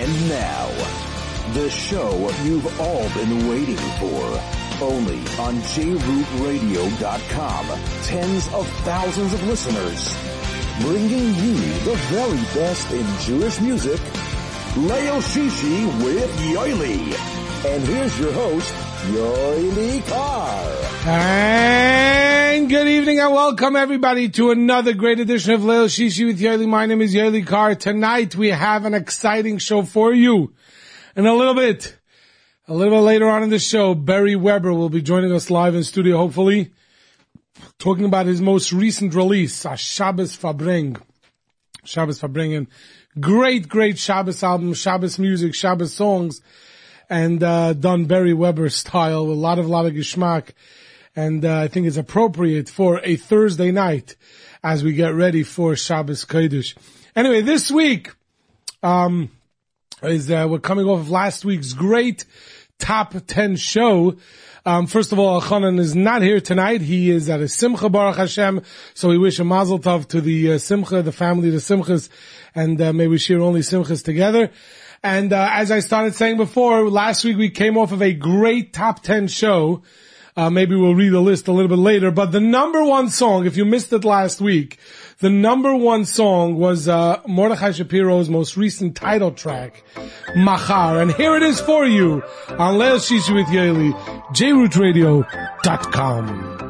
And now, the show you've all been waiting for. Only on JRootRadio.com. Tens of thousands of listeners. Bringing you the very best in Jewish music. Leil Shishi with Yoely. And here's your host, Yoely Kar. And good evening and welcome everybody to another great edition of Leil Shishi with Yoely. My name is Yoely Kar. Tonight we have an exciting show for you. In a little bit, a little bit later on in the show, Barry Weber will be joining us live in studio, hopefully, talking about his most recent release, a Shabbos Fabring. Shabbos Fabringen. Great, great Shabbos album, Shabbos music, Shabbos songs, and uh, done Barry Weber style, a lot of, lot of geschmack. And uh, I think it's appropriate for a Thursday night as we get ready for Shabbos Kodesh. Anyway, this week, um, is uh, we're coming off of last week's great top 10 show. Um, first of all, Elchanan is not here tonight. He is at a Simcha Baruch Hashem. So we wish a mazel tov to the uh, Simcha, the family, the Simchas, and uh, may we share only Simchas together. And uh, as I started saying before, last week we came off of a great top 10 show. Uh, maybe we'll read the list a little bit later, but the number one song, if you missed it last week, the number one song was uh, Mordechai Shapiro's most recent title track, Machar. And here it is for you on Leil Shishi with Yoely, jrootradio.com.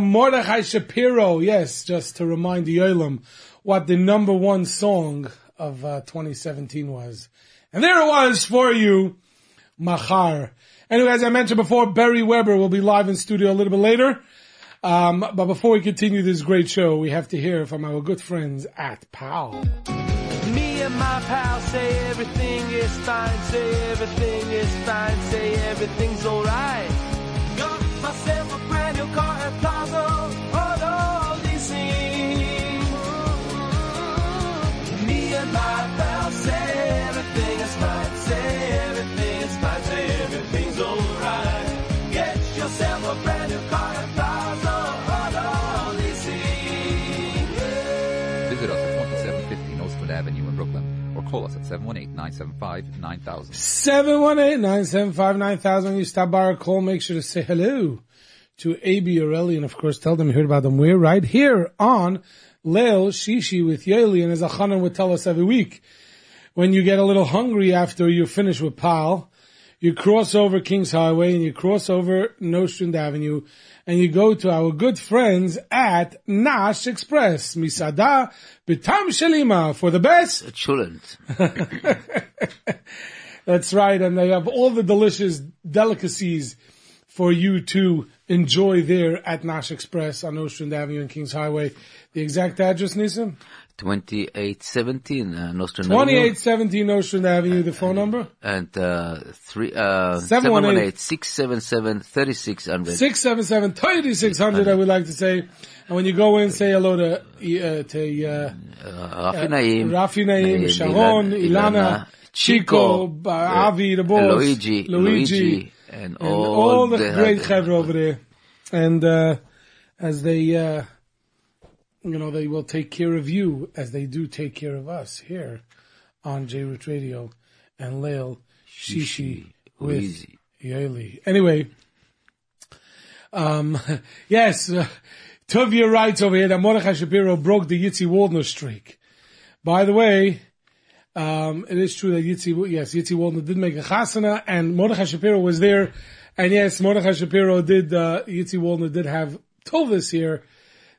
Mordechai Shapiro, yes, just to remind the Olam what the number one song of uh, 2017 was. And there it was for you, Machar. Anyway, as I mentioned before, Barry Weber will be live in studio a little bit later. Um, but before we continue this great show, we have to hear from our good friends at PAL. Me and my pal say everything is fine, say everything is fine, say everything's alright. Call us at 718-975-9000. 718-975-9000. When you stop by our call, make sure to say hello to A.B. Orelli and of course tell them you heard about them. We're right here on Leil Shishi with Yoely and as Elchanan would tell us every week. When you get a little hungry after you finish with Pal, you cross over Kings Highway and you cross over Nostrand Avenue and you go to our good friends at Nash Express, Misada Bitam Shalima for the best It shouldn't. That's right, and they have all the delicious delicacies for you to enjoy there at Nash Express on Ocean Avenue and Kings Highway. The exact address, Nissim? 2817 uh, Avenue. 2817 Ocean Avenue, the phone number? And uh, three, uh, 718. 718-677-3600. 677 3600 I would like to say. And when you go in, say hello to, uh, to, uh, Uh, Rafi Naim. Rafi Naim, uh, Sharon, Ilan- Ilana, Chico, uh, uh, Avi, the boss, Luigi, Luigi, and, and all the, great uh, chevra over there. And, uh, as they, uh, you know, they will take care of you as they do take care of us here on J-Root Radio and Leil Shishi with. Yoely. Anyway, um, yes, uh, Tuvia writes over here that Mordechai Shapiro broke the Yitzi Waldner streak. By the way, um, it is true that Yitzi, yes, Yitzi Waldner did make a chasana, and Mordechai Shapiro was there, and yes, Mordechai Shapiro did, uh, Yitzi Waldner did have this year,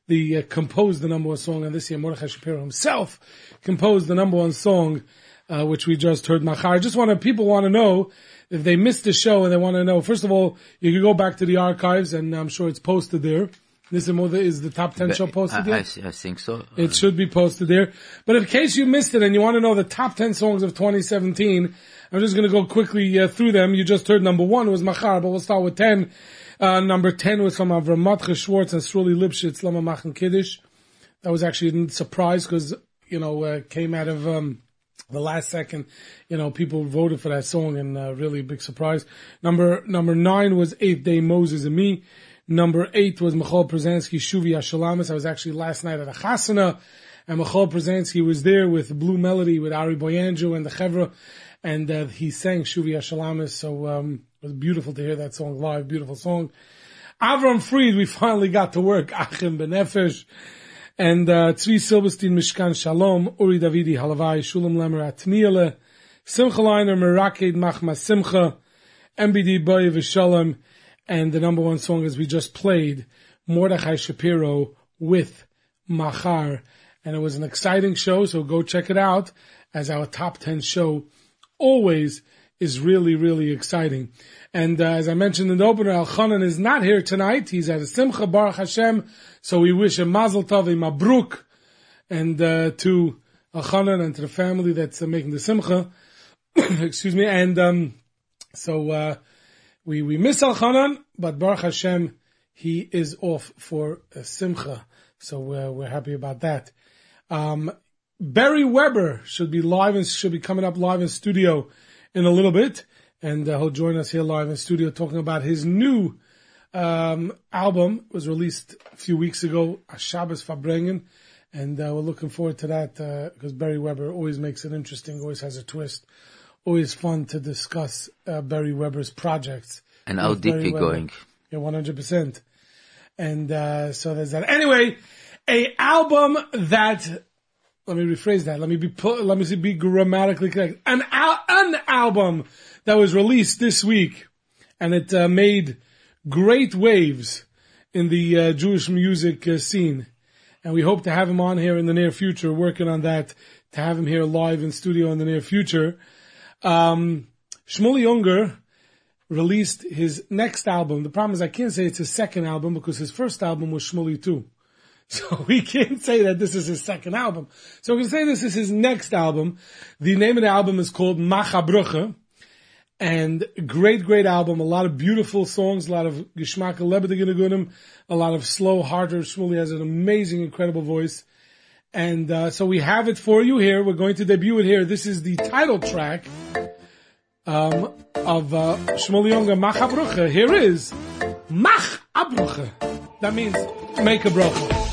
the uh, composed the number one song, and this year Mordechai Shapiro himself composed the number one song, uh, which we just heard. Machar. I just want to, people want to know if they missed the show and they want to know. First of all, you can go back to the archives, and I'm sure it's posted there. This is the top ten show posted I, there. I, I think so. It should be posted there. But in case you missed it and you want to know the top 10 songs of 2017, I'm just going to go quickly uh, through them. You just heard number one was Machar, but we'll start with 10. Uh, number 10 was from Avram Matcha Schwartz and Struli Lipschitz, Lama Machen Kiddush. That was actually a surprise because, you know, uh, came out of, um, the last second, you know, people voted for that song and uh, really big surprise. Number, number nine was Eighth Day Moses and Me. Number eight was Michoel Pruzansky, Shuvi Ashalamis. I was actually last night at a chasana, and Michoel Pruzansky was there with Blue Melody, with Ari Boiangiu and the Chevra, and uh, he sang Shuvi Ashalamis. So um, it was beautiful to hear that song live. Beautiful song. Avram Fried, we finally got to work. Achim Benefesh. And uh, Tzvi Silberstein, Mishkan Shalom, Uri Davidi Halavai, Shulem Lemmer Atniele, Simcha Leiner, Meraked Machma Simcha, MBD Boy V'Shalom, and the number one song as we just played, Mordechai Shapiro with Machar. And it was an exciting show, so go check it out as our top 10 show always is really, really exciting. And uh, as I mentioned in the opener, Elchanan is not here tonight. He's at a Simcha Baruch Hashem, so we wish him Mazel Tov, a Mabruk, and uh, to Elchanan and to the family that's uh, making the Simcha. Excuse me. And um, so uh, we we miss Elchanan, but Baruch Hashem, he is off for a Simcha, so we're, we're happy about that. Um, Barry Weber should be live and should be coming up live in studio in a little bit, and uh, he'll join us here live in studio talking about his new um, album. It was released a few weeks ago, Shabbos Fabrengen, and uh, we're looking forward to that uh, because Barry Weber always makes it interesting, always has a twist, always fun to discuss uh, Barry Weber's projects. And how deep you're going. Yeah, one hundred percent. And uh, so there's that. Anyway, a album that let me rephrase that. Let me be pu- let me see, be grammatically correct. An al- an album that was released this week, and it uh, made great waves in the uh, Jewish music uh, scene. And we hope to have him on here in the near future, working on that. To have him here live in studio in the near future. Um, Shmuley Unger released his next album. The problem is I can't say it's his second album because his first album was Shmuley 2. So we can't say that this is his second album. So we can say this is his next album. The name of the album is called Machabruche. And great, great album. A lot of beautiful songs, a lot of Geschmack Lebedegenegunim, a lot of slow, harder. Shmuley has an amazing, incredible voice. And uh, so we have it for you here. We're going to debut it here. This is the title track um, of uh, Shmuley Unger, Mach Abruche. Here is Mach Abruche. That means make a bracha.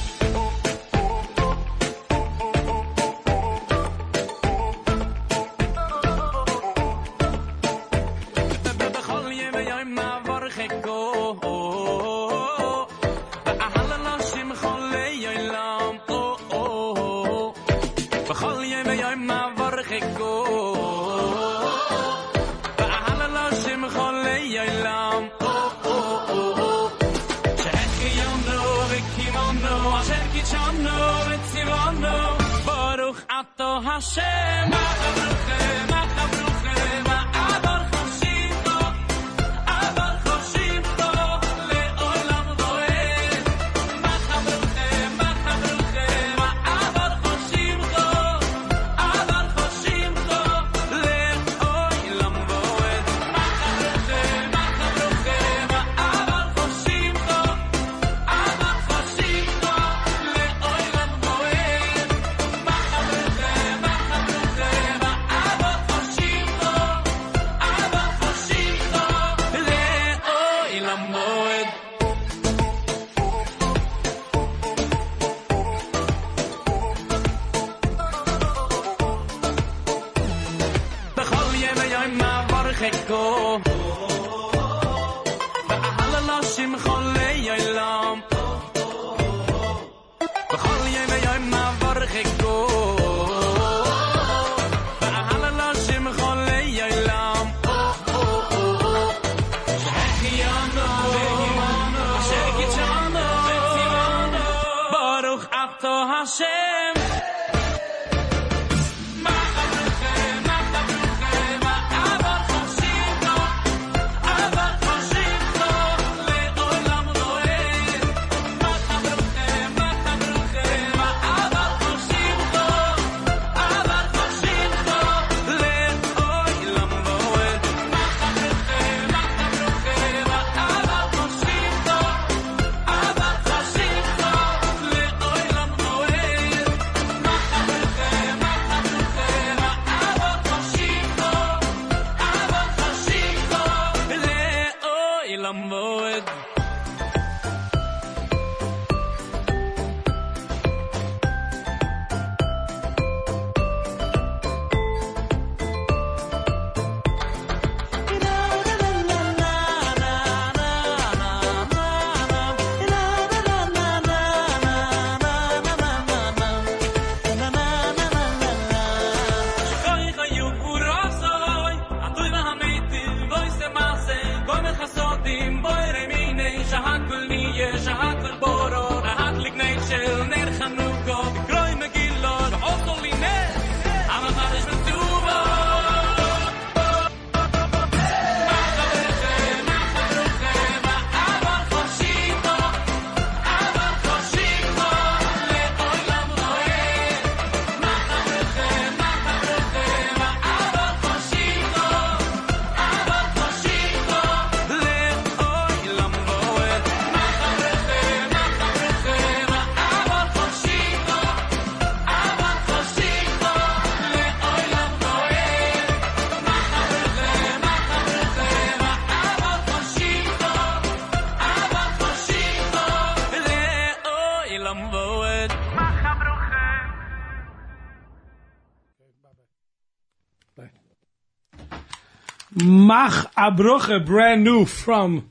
Mach Abroche, brand new from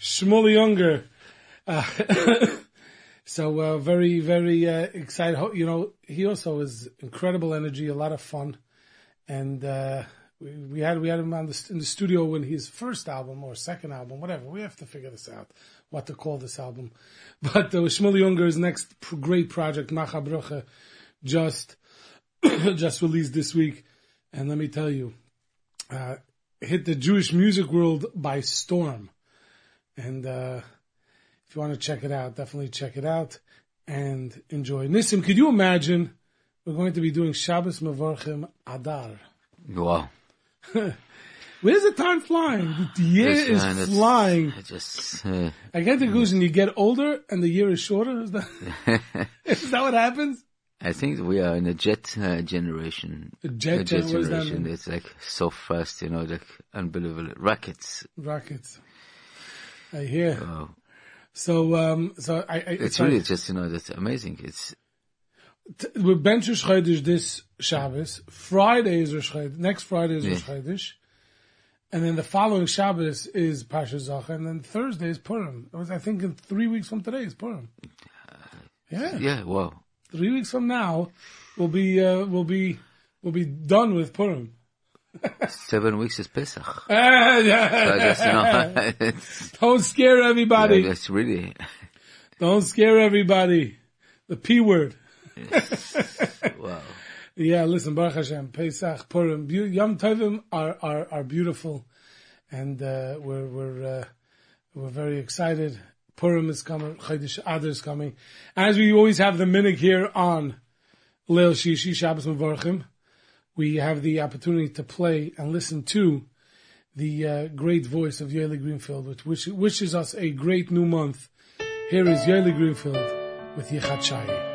Shmuley Unger. Uh, so uh, very, very uh, excited. You know, he also has incredible energy, a lot of fun, and uh, we, we had we had him on the, in the studio when his first album or second album, whatever. We have to figure this out, what to call this album. But uh, Shmuley Unger's next great project, Mach Abroche, just just released this week, and let me tell you, uh, hit the Jewish music world by storm. And uh, if you want to check it out, definitely check it out and enjoy. Nissim, could you imagine we're going to be doing Shabbos Mevorchim Adar? Wow. Where's the time flying? The year is flying. I just, uh, I get the goose and you get older and the year is shorter. Is that, is that what happens? I think we are in a jet uh, generation. A jet A that generation. It's like so fast, you know, like unbelievable. Rockets. Rockets. I hear. Wow. So, um, so I, I It's really just, you know, that's amazing. It's, t- we're bench Rosh Chodesh this Shabbos. Friday is Rosh Chodesh. Next Friday is Rosh Chodesh. And then the following Shabbos is Pasha Zach. And then Thursday is Purim. It was, I think, in three weeks from today is Purim. Yeah. yeah, wow. Three weeks from now, we'll be, uh, we'll be, we'll be done with Purim. Seven weeks is Pesach. So guess, you know, Don't scare everybody. guess really, Don't scare everybody. The P word. wow. Yeah, listen, Baruch Hashem, Pesach, Purim, Yom Tovim are, are, are beautiful. And, uh, we're, we're, uh, we're very excited. Purim is coming, Chodesh Adar is coming. As we always have the minig here on Leil Shishi, Shabbos Mevorchim, we have the opportunity to play and listen to the uh, great voice of Yaeli Greenfield, which, wishes us a great new month. Here is Yaeli Greenfield with Yichat Shai.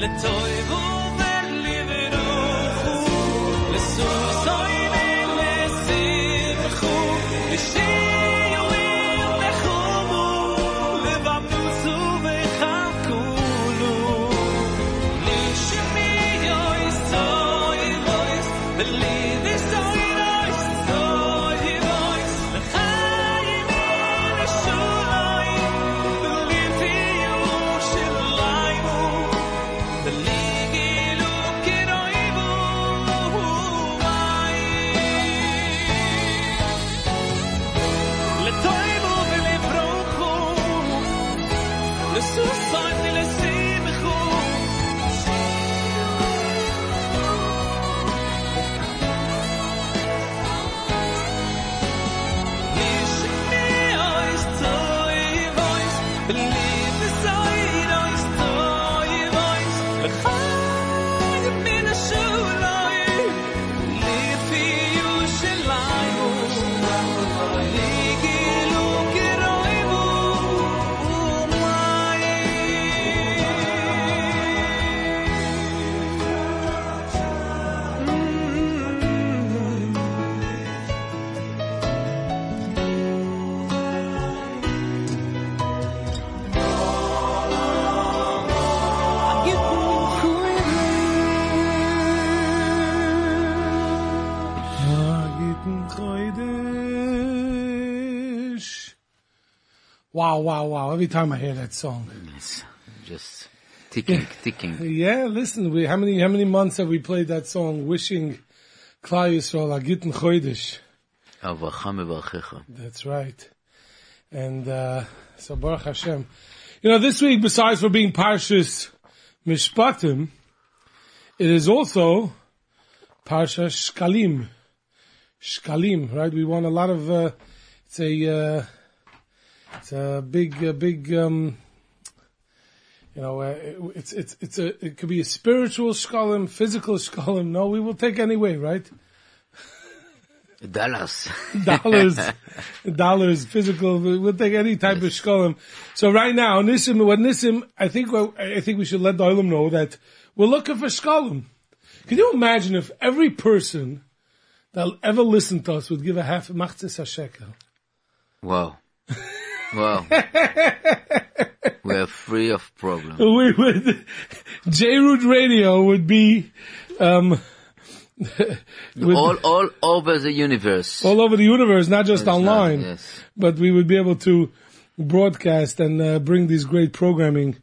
Lần Wow, wow, wow. Every time I hear that song. Yes. Just ticking, yeah. ticking. Yeah, listen, we, how many, how many months have we played that song, wishing Klal Yisrael a gitten? That's right. And, uh, so Baruch Hashem. You know, this week, besides for being Parshas Mishpatim, it is also Parsha Shkalim. Shkalim, right? We want a lot of, uh, it's a, uh, it's a big, uh, big, um, you know, uh, it's, it's, it's a, it could be a spiritual shkalim, physical shkalim. No, we will take any way, right? Dollars. dollars, dollars, physical. We'll take any type of shkolim. So right now, Nissim, what Nissim, I think, I think we should let the Olam know that we're looking for shkolim. Can you imagine if every person that'll ever listen to us would give a half a shekel? Wow. Wow. we are free of problems. We would, J-Root Radio would be, um, All, all over the universe. all over the universe, not just Yes, online. yes. but we would be able to broadcast and uh, bring these great programming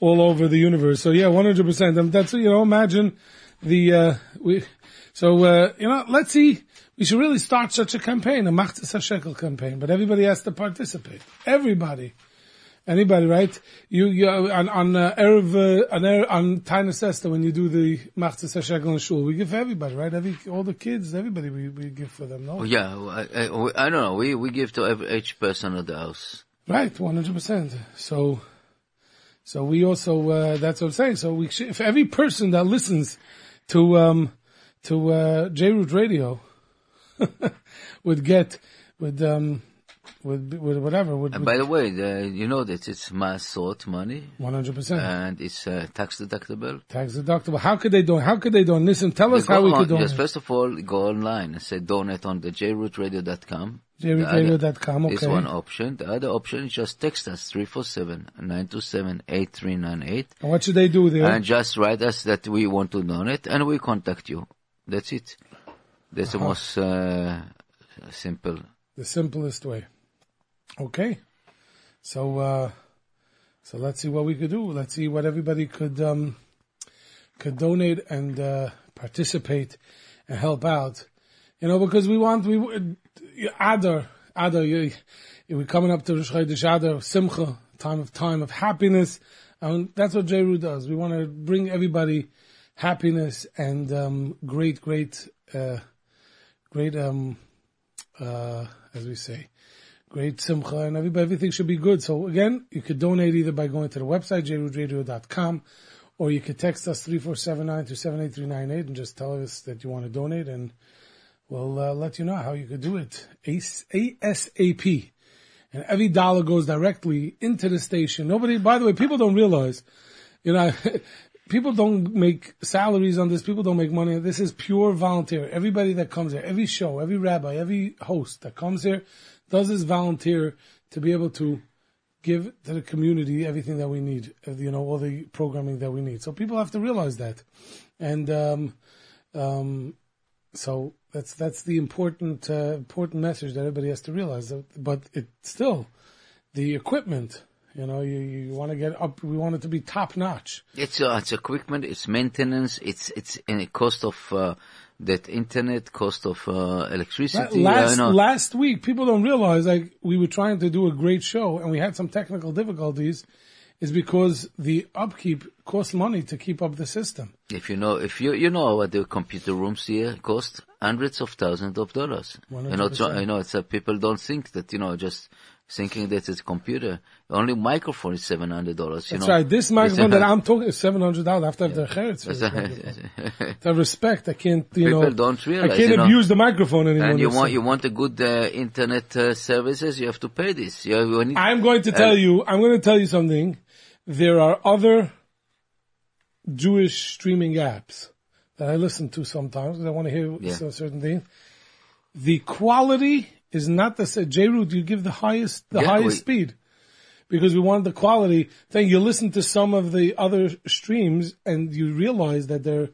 all over the universe. So yeah, 100%. Um, that's, you know, imagine the, uh, we, so, uh, you know, let's see, we should really start such a campaign, a Machzis HaShekel campaign, but everybody has to participate. Everybody. Anybody, right? You, you, on, on, uh, Erev, uh, on, Erev, on Taanis Esther, when you do the Machzis HaShekel in Shul, we give for everybody, right? Every, all the kids, everybody we, we give for them, no? Oh, yeah, I, I, I don't know. We, we give to every, each person of the house. Right, one hundred percent. So, so we also uh, that's what I'm saying. So we should, if every person that listens to um to uh, J Root Radio would get would um would would whatever would And by the way, the, you know that it's Masot money one hundred percent and it's uh, tax deductible. tax deductible. How could they do? How could they do? Listen, tell us how we on- could do Just it. first of all, go online and say donate on the jrootradio.com. JRootradio.com. It's Okay. one option. The other option is just text us 347-927-8398 And what should they do there? and just write us that we want to donate and we contact you. That's it. That's Uh-huh. the most uh, simple. the simplest way. Okay. So, uh, so let's see what we could do. Let's see what everybody could, um, could donate and, uh, participate and help out. You know, because we want, we, would- Adar, Adar, we're coming up to Rosh Chodesh Adar, Simcha, time of time of happiness. And that's what Jeru does. We want to bring everybody happiness and, um, great, great, uh, great, um, uh, as we say, great simcha and everybody, everything should be good. So again, you could donate either by going to the website, jrootradio.com, or you could text us 3479 and just tell us that you want to donate and we'll uh, let you know how you could do it. ASAP. And every dollar goes directly into the station. Nobody, by the way, people don't realize, you know, people don't make salaries on this. People don't make money. This is pure volunteer. Everybody that comes here, every show, every rabbi, every host that comes here does this volunteer to be able to give to the community everything that we need, uh, you know, all the programming that we need. So people have to realize that. And, um, um, so that's, that's the important, uh, important message that everybody has to realize. But it still, the equipment, you know, you, you want to get up, we want it to be top notch. It's uh, it's equipment, it's maintenance, it's it's in a cost of uh, that internet, cost of uh, electricity. last know. last week, people don't realize like we were trying to do a great show and we had some technical difficulties, is because the upkeep costs money to keep up the system. If you know, if you you know what the computer rooms here cost, hundreds of thousands of dollars. You know, 100%. you know, it's uh, people don't think that you know just thinking that it's a computer. Only microphone is seven hundred dollars. That's know, right. This microphone that I'm talking is seven hundred dollars after the cheretz. for this microphone. To respect, I can't. You People know, don't realize. I can't you know. abuse the microphone anymore. and you want you want a good uh, internet uh, services, you have to pay this. You, you need, I'm going to tell you. I'm going to tell you something. There are other Jewish streaming apps that I listen to sometimes because I want to hear Yeah. certain things. The quality is not the same. J-Root, you give the highest, the Yeah, highest we- speed because we want the quality thing. You listen to some of the other streams and you realize that they're,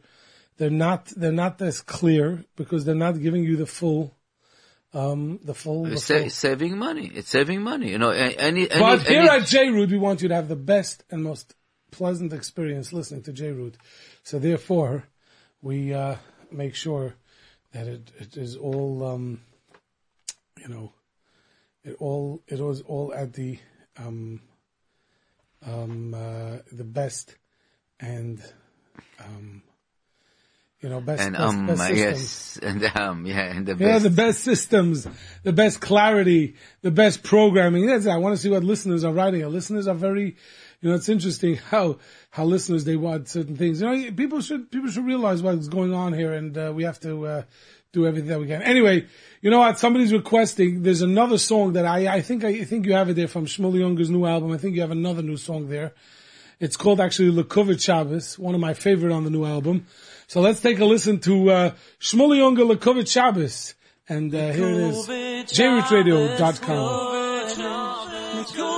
they're not, they're not as clear because they're not giving you the full, um, the full, the it's sa- full. saving money. It's saving money. You know, any, any, But here any- at J-Root, we want you to have the best and most pleasant experience listening to J-Root. So therefore, we uh, make sure that it, it is all, um, you know, it all it was all at the um, um, uh, the best and um, you know best and best, um, best systems. yes, and um, yeah, and the Yeah, best. the best systems, the best clarity, the best programming. That's, I want to see what listeners are writing. Our listeners are very, you know, it's interesting how, how listeners, they want certain things. You know, people should, people should realize what's going on here and, uh, we have to, uh, do everything that we can. Anyway, you know what? Somebody's requesting, there's another song that I, I think, I think you have it there from Shmuel Unger's new album. I think you have another new song there. It's called actually Lekovit Shabbos, one of my favorite on the new album. So let's take a listen to uh, Shmuel Unger Lekovit Shabbos. And uh, here it is, jrootradio.com.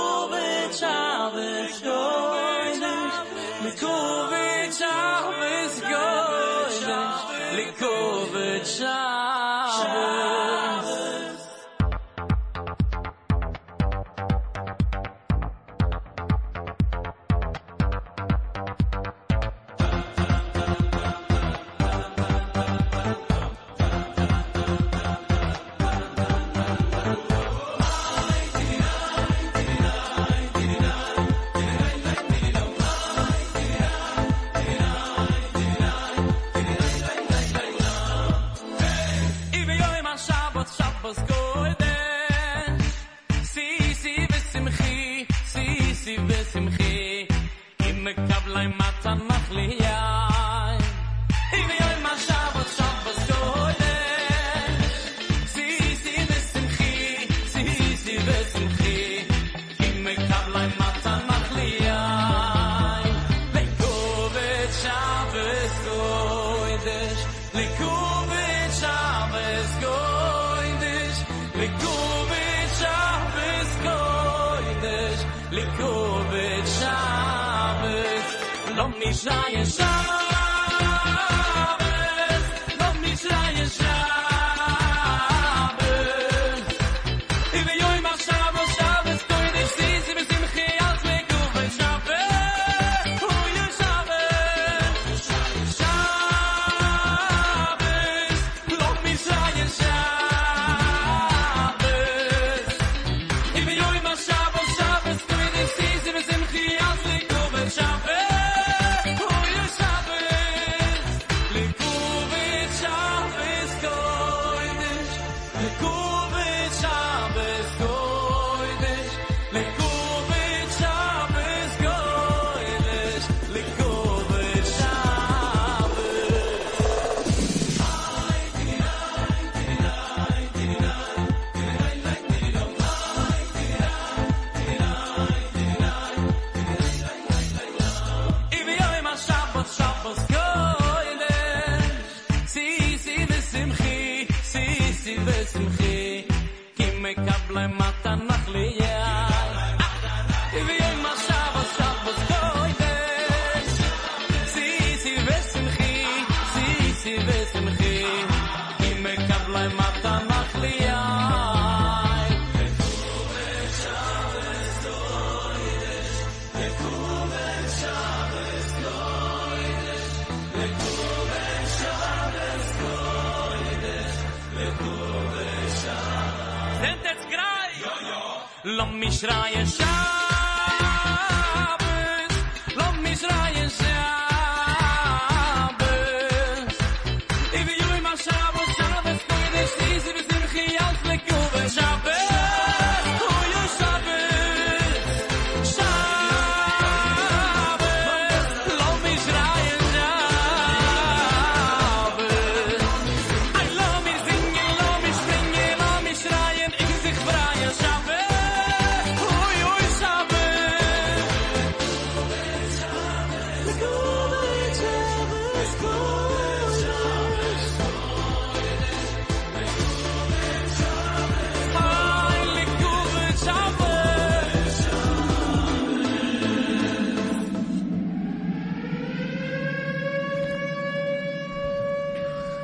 simchi im kablay matnach liya mishaye shabbos Sind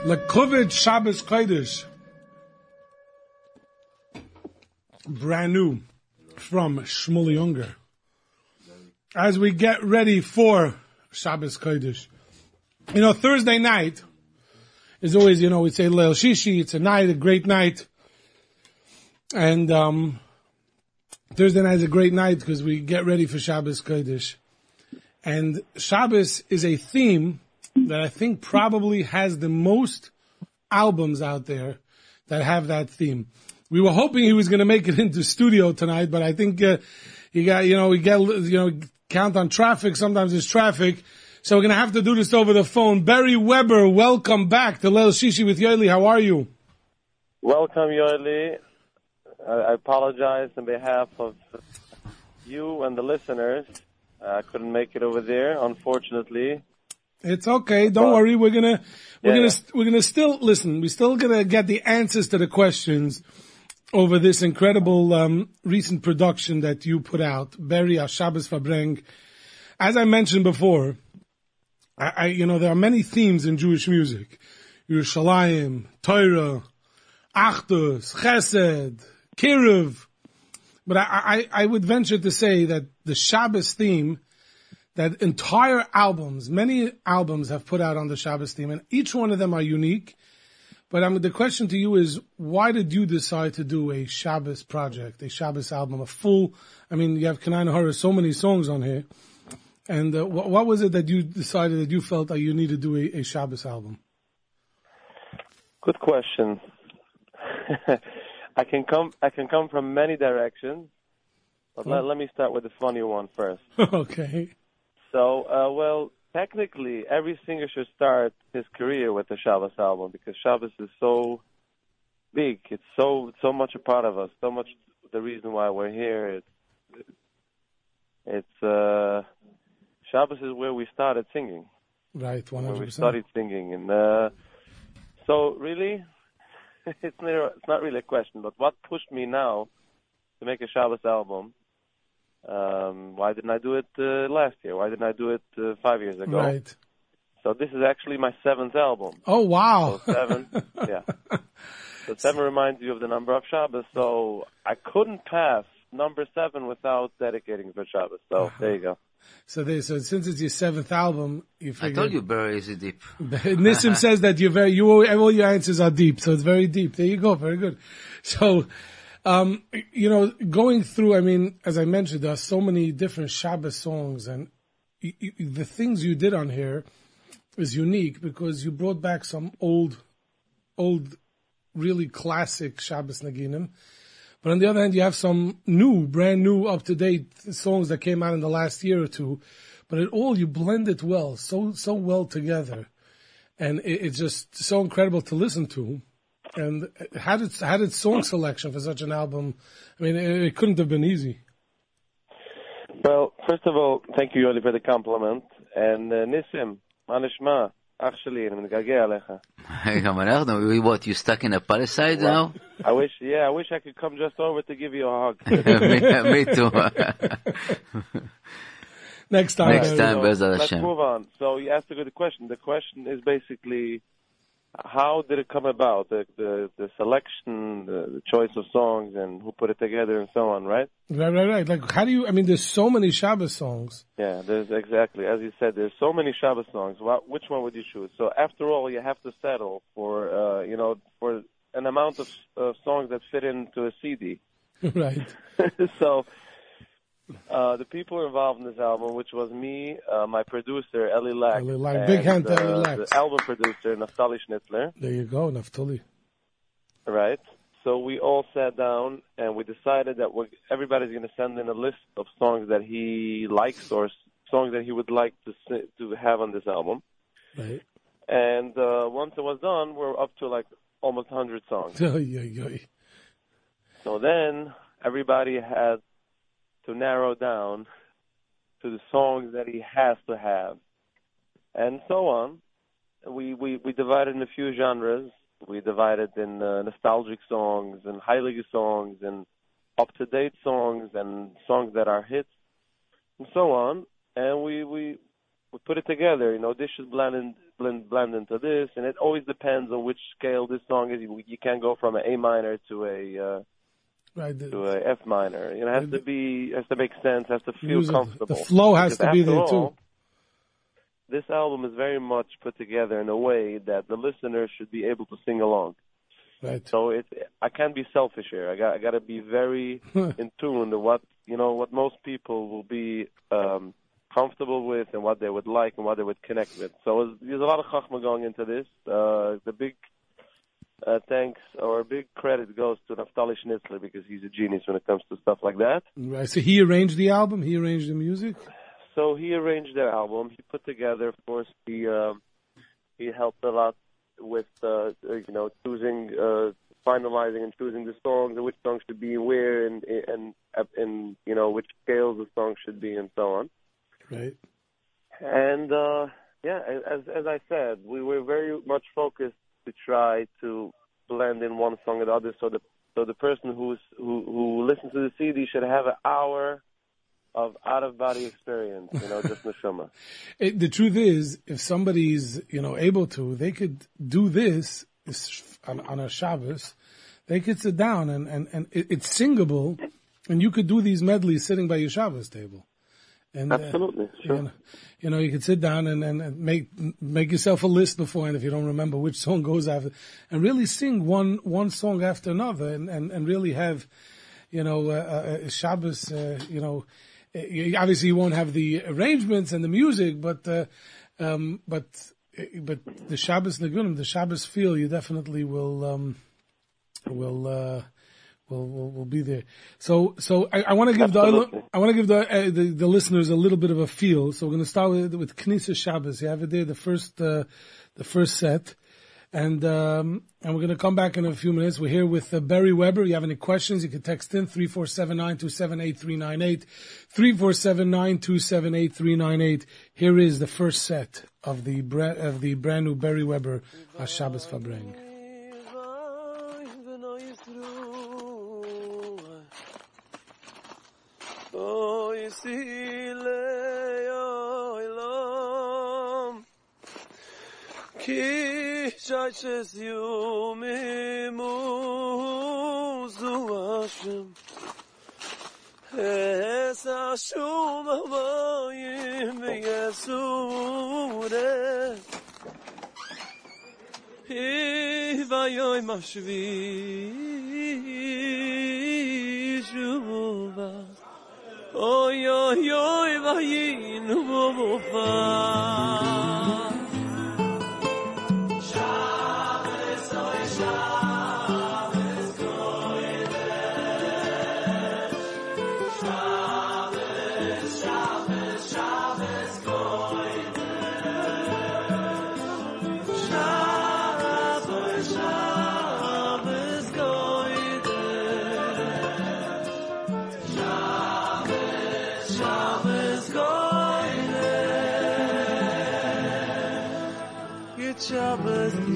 Lekovit Shabbos Kodesh. Brand new from Shmuley Unger. As we get ready for Shabbos Kodesh. You know, Thursday night is always, you know, we say Leil Shishi, it's a night, a great night. And, um, Thursday night is a great night because we get ready for Shabbos Kodesh. And Shabbos is a theme that I think probably has the most albums out there that have that theme. We were hoping he was going to make it into studio tonight, but I think uh, you got you know we get you know count on traffic. Sometimes there's traffic, so we're going to have to do this over the phone. Barry Weber, welcome back to Leil Shishi with Yoely. How are you? Welcome, Yoely. I apologize on behalf of you and the listeners. I couldn't make it over there, unfortunately. It's okay. Don't Well, worry. We're gonna we're yeah, gonna yeah. we're gonna still listen. We're still gonna get the answers to the questions over this incredible um, recent production that you put out, Barry Shabbos Farbreng. As I mentioned before, I, I you know there are many themes in Jewish music: Yerushalayim, Torah, Achdus, Chesed, Kiruv. But I, I, I would venture to say that the Shabbos theme, that entire albums, many albums have put out on the Shabbos theme, and each one of them are unique. But um, the question to you is, why did you decide to do a Shabbos project, a Shabbos album, a full? I mean, you have Kanai Horror, so many songs on here, and uh, what, what was it that you decided that you felt that you need to do a, a Shabbos album? Good question. I can come. I can come from many directions, but let, let me start with the funny one first. okay, So, uh, well, technically, every singer should start his career with the Shabbos album because Shabbos is so big. It's so so much a part of us. So much the reason why we're here. It's it's uh, Shabbos is where we started singing. right, one where we started singing, and uh, so really, it's not it's not really a question. But what pushed me now to make a Shabbos album? Um, why didn't I do it uh, last year? Why didn't I do it uh, five years ago? Right. So this is actually my seventh album. Oh wow. So seven, yeah. So seven reminds you of the number of Shabbos. So I couldn't pass number seven without dedicating for Shabbos. So there you go. So, they, so since it's your seventh album, you I figured. told you Barry is deep. Nissim says that you're very, you all, all your answers are deep, so it's very deep. There you go, very good. So, um, you know, going through, I mean, as I mentioned, there are so many different Shabbos songs, and the things you did on here is unique because you brought back some old, old, really classic Shabbos naginim. But on the other hand, you have some new, brand new, up to date songs that came out in the last year or two. But it all, you blend it well, so, so well together. And it, it's just so incredible to listen to. And how did how did song selection for such an album? I mean, it, it couldn't have been easy. Well, first of all, thank you, Yoely, for the compliment. And uh, Nissim, Manishma, actually, I'm Alecha. Hey, what? You stuck in a parasite well, now? I wish, yeah, I wish I could come just over to give you a hug. me, too. Next time. Next time, Bezal Let's move on. So you asked a good question. The question is basically how did it come about? The the, the selection, the, the choice of songs, and who put it together, and so on, right? Right, right, right. Like, how do you, I mean, there's so many Shabbos songs. Yeah, there's exactly as you said. There's so many Shabbos songs. What, which one would you choose? So after all, you have to settle for uh, you know for an amount of uh, songs that fit into a CD. right. so uh, the people involved in this album, which was me, uh, my producer Eli Lack, Eli Lack. Big hand to uh, Eli Lack. the album producer Naftali Schnitzler, There you go, Naftali. right? So we all sat down and we decided that we're, everybody's going to send in a list of songs that he likes or s- songs that he would like to to have on this album. Right. And uh, once it was done, we're up to like almost 100 songs. So then everybody had to narrow down to the songs that he has to have, and so on. We we we divided in a few genres. We divided in uh, nostalgic songs and heilige songs and up to date songs and songs that are hits and so on. And we we we put it together. You know, this should blend in blend blend into this, and it always depends on which scale this song is. You, you can't go from an A minor to a uh, Right. The, to a F minor. You know, it has to be has to make sense, has to feel comfortable. the flow has Because to be there all, too. This album is very much put together in a way that the listener should be able to sing along. Right. So it, I can't be selfish here. I got, I got to be very in tune to what you know, what most people will be um, comfortable with, and what they would like, and what they would connect with. So there's- there's a lot of chachma going into this. Uh, the big uh, thanks or big credit goes to Naftali Schnitzler because he's a genius when it comes to stuff like that. Right. So he arranged the album. He arranged the music. So he arranged the album. He put together, of course, he um, he helped a lot with uh, uh, you know choosing, uh, finalizing and choosing the songs and which songs should be where and and and you know which scales the song should be and so on. Right. And uh, yeah, as as I said, we were very much focused to try to blend in one song and the other, so the so the person who's who who listens to the CD should have an hour of out of body experience, you know, just neshama. It, the truth is, if somebody's you know able to, they could do this, on, on a Shabbos. They could sit down and and and it, it's singable, and you could do these medleys sitting by your Shabbos table. And, uh, Absolutely, sure. You know, you know, you could sit down and, and, make make yourself a list beforehand if you don't remember which song goes after, and really sing one one song after another, and and, and really have, you know, uh, uh, Shabbos. Uh, you know, uh, you- obviously you won't have the arrangements and the music, but uh, um, but but the Shabbos Nagunim, the Shabbos feel, you definitely will um, will. Uh, will will will be there. So so I, I want to give Absolutely. the I want to give the, uh, the the listeners a little bit of a feel. So we're going to start with with Knisa Shabbos. You have it there, the first uh, the first set. And um, and we're going to come back in a few minutes. We're here with uh, Barry Weber. You have any questions? You can text in three four seven nine two seven eight three nine eight, three four seven nine two seven eight three nine eight. Here is the first set of the of the brand new Barry Weber uh, Shabbos Farbreng. vesile yaylam. Ki çayçes yumimu zuvaşım Esa şuma vayim yesure Vayoy mashvi shuvah Oy oy oy vayin bofa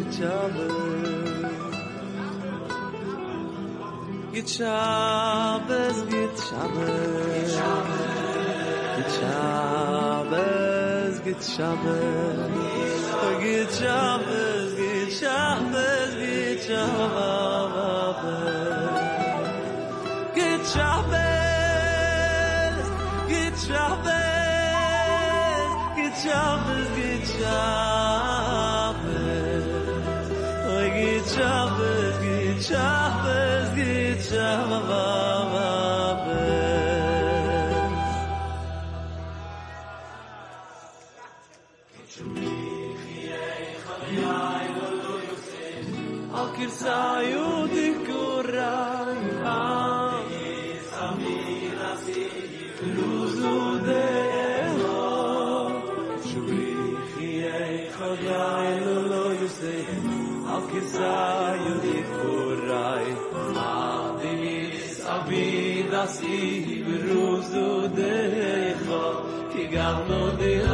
Git Shabbos Git Shabbos, git Shabbos Git Shabbos, git Shabbos Git Shabbos, git Shabbos sie bruz du ki gar no de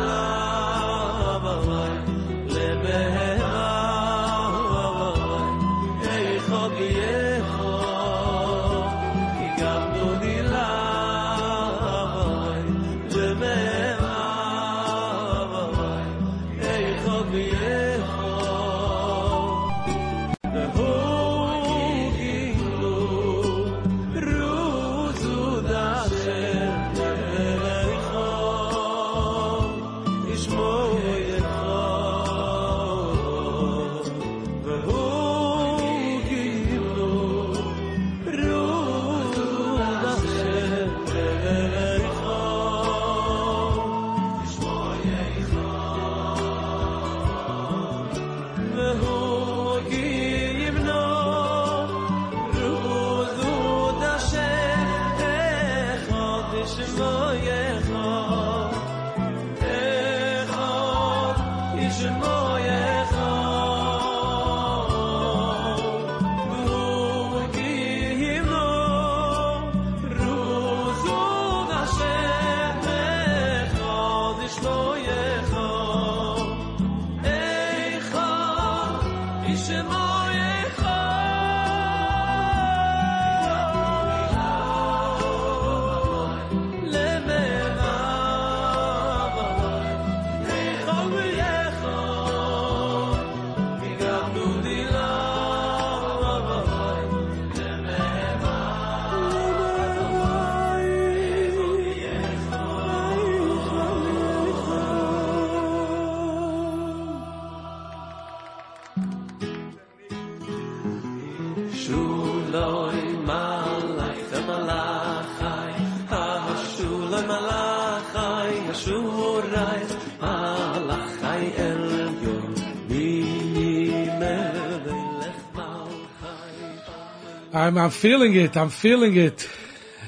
I'm, I'm feeling it. I'm feeling it.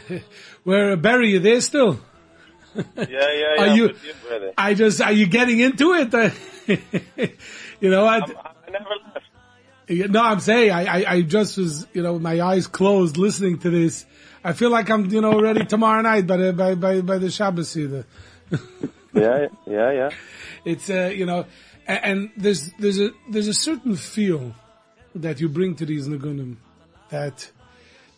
Where, Barry, you there still? Yeah, yeah, Are yeah. you- with you. I just, are you getting into it? you know, I, I never left. Yeah, No, I'm saying I, I, I just was, you know, with my eyes closed listening to this. I feel like I'm, you know, ready tomorrow night by the, by, by, by the Shabbos either. Yeah, yeah, yeah. It's, uh, you know, and, and there's, there's a, there's a certain feel that you bring to these Nagunim that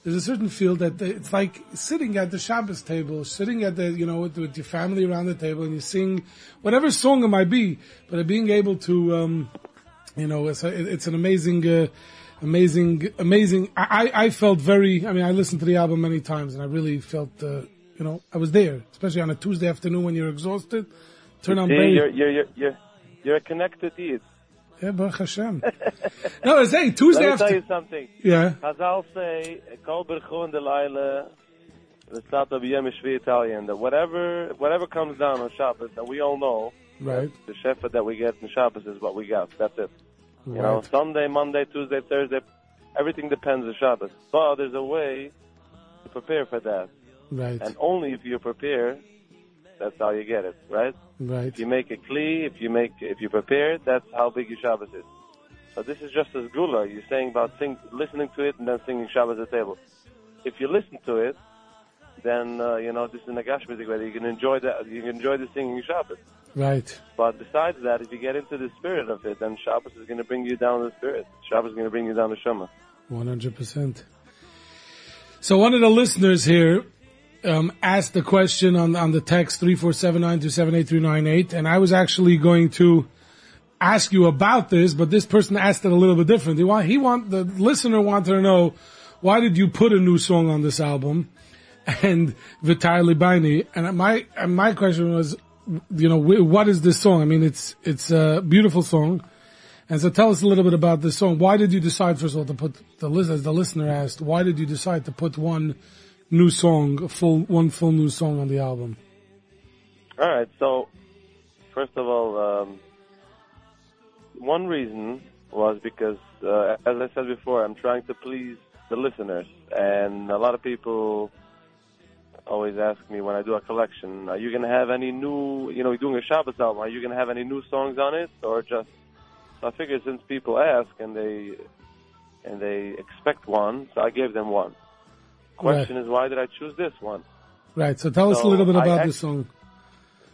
there's a certain feel that it's like sitting at the Shabbos table, sitting at the, you know, with, with your family around the table and you sing whatever song it might be, but being able to, um, you know, it's, a, it's an amazing, uh, amazing, amazing. I, I felt very. I mean, I listened to the album many times, and I really felt, uh, you know, I was there, especially on a Tuesday afternoon when you're exhausted. Turn on See, you're, you're, you're, you're, a connected. Yeah, Baruch Hashem. no, I was saying Tuesday Let me tell you something. Yeah, Chazal say, Kol berchon de laila, v'sata b'yem shvi Italian, that whatever, whatever comes down on Shabbos, and we all know, right, the shefa that we get in Shabbos is what we got. That's it. You know, Sunday, Monday, Tuesday, Thursday, everything depends on Shabbos. But there's a way to prepare for that. right, And only if you prepare, that's how you get it, right? right, If you make a kli, if you make, if you prepare, it, that's how big your Shabbos is. So this is just as gula. You're saying about sing, listening to it and then singing Shabbos at the table. If you listen to it, then uh, you know this is Nagash music. Where you can enjoy that, you can enjoy the singing Shabbos. right. But besides that, if you get into the spirit of it, then Shabbos is going to bring you down the spirit. Shabbos is going to bring you down the Shema. One hundred percent. So one of the listeners here um, asked the question on on the text three four seven nine two seven eight three nine eight, and I was actually going to ask you about this, but this person asked it a little bit different. He want he want the listener wanted to know why did you put a new song on this album and Vitar Libaini, and my and my question was, you know, what is this song? I mean, it's it's a beautiful song. And so tell us a little bit about this song. Why did you decide, first of all, to put the as the listener asked, why did you decide to put one new song, full, one full new song on the album? All right. So, first of all, um, one reason was because, uh, as I said before, I'm trying to please the listeners, and a lot of people always ask me when I do a collection, "Are you going to have any new? You know, doing a Shabbos album. Are you going to have any new songs on it, or just?" So I figured since people ask and they and they expect one, so I gave them one. Question is, why did I choose this one? Right, so tell us a little bit about this song.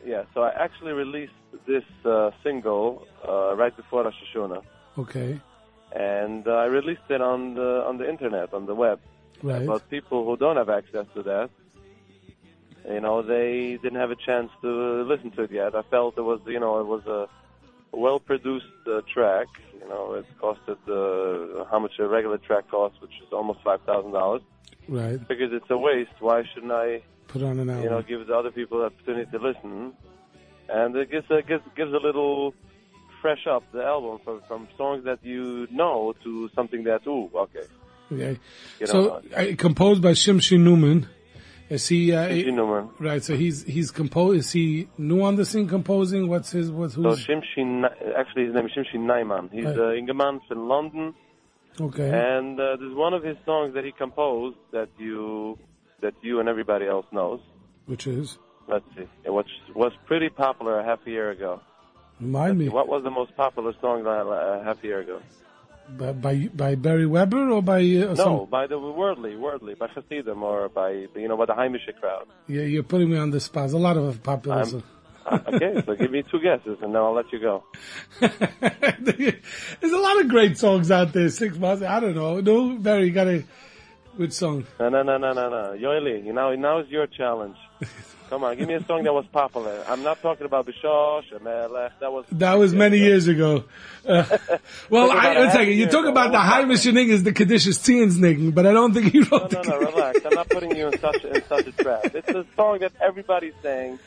Yeah, so I actually released this uh, single uh, right before Rosh Hashanah, Okay, and uh, I released it on the on the internet on the web. right, But people who don't have access to that, you know, they didn't have a chance to listen to it yet. I felt it was, you know, it was a well-produced uh, track. You know, it costed uh, how much a regular track costs, which is almost five thousand dollars. Right. Because it's a waste. Why shouldn't I? Put on an album. you know, gives other people the opportunity to listen, and it gives a, gives, gives a little fresh up the album from, from songs that you know to something that ooh okay okay. you So, know composed by Shimshi Newman. Is he, uh, you know man. right, so he's, he's composed, is he new on the scene composing? What's his, what's, So who's, Shimshi, actually his name is Shimshi Naiman. He's Right. uh, Ingeman from London, okay, and uh, there's one of his songs that he composed that you that you and everybody else knows. which is, Let's see, it was was pretty popular a half a year ago. remind me, What was the most popular song uh, a half a year ago? by, by, by Barry Weber or by, uh, No, some, by the worldly, worldly, by Hasidim or by you know by the Heimische crowd. yeah, you're putting me on the spot. There's a lot of popular I'm-. Uh, okay, so give me two guesses and then I'll let you go. There's a lot of great songs out there. Six months. I don't know. No, Barry, you got a good song. No, no, no, no, no, no. Yoely, you know now is your challenge. Come on, give me a song that was popular. I'm not talking about Bishosh Melech. That was That was many years ago. Uh, well, I, a second. You talk about the high missioning is the Kaddish Tzion but I don't think he wrote No, no, no, relax. I'm not putting you in such in such a trap. It's a song that everybody's saying.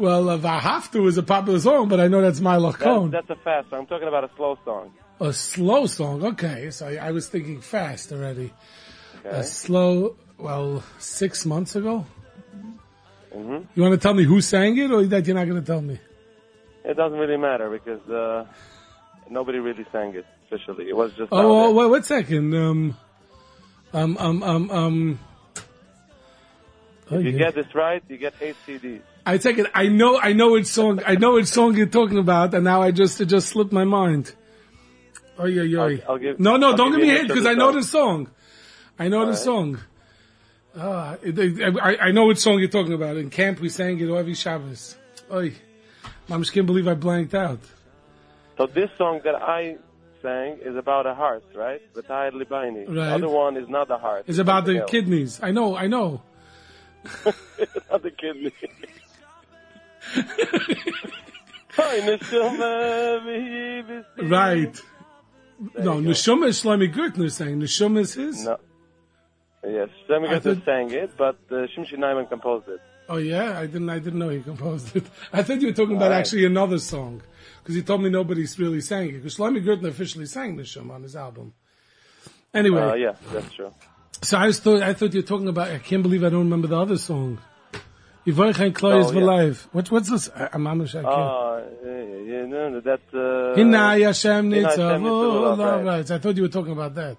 Well, uh, Vahaftu is a popular song, but I know that's my Lachon. that's a fast song. I'm talking about a slow song. A slow song. Okay, so I, I was thinking fast already. Okay. A slow, well, six months ago? hmm You want to tell me who sang it, or that you're not going to tell me? It doesn't really matter because uh, nobody really sang it officially. It was just. Oh, wait, wait a second. Um, um, um, um, um. Oh, If you yeah. get this right, you get eight CDs. I take it. I know. I know which song. I know which song you're talking about, and now I just it just slipped my mind. Oh yeah, yeah. I'll- I'll give- no, no, I'll don't give me a hint because I know the song. I know the Alright. song. Ah, it- it- I, I know which song you're talking about. In camp, we sang it every Shabbos. Oy, I just can't believe I blanked out. So this song that I sang is about a heart, right? B'tayed libaini. The Right. other one is not the heart. It's about the else. kidneys. I know. I know. it's not the kidney. Right. No. Neshama is Shlomi Gertner saying. Neshama is his. No. Yes, Sammy I Gertner thought- sang it, but uh, Shimshi Naiman composed it. Oh yeah, I didn't. I didn't know he composed it. I thought you were talking about Alright. actually another song because he told me nobody's really sang it. Because Shlomi Gertner officially sang the Shema on his album. Anyway, Uh, yeah, that's true. so I thought I thought you were talking about. I can't believe I don't remember the other song. Yivoichen Kloyes. V'Live. What, what's this? I, I'm Amish. I can't. Uh, yeah, yeah, no, that, uh, Hinna Yashem Hinna Nitzav. Hashem Oh, Nitzav, all right. right. I thought you were talking about that.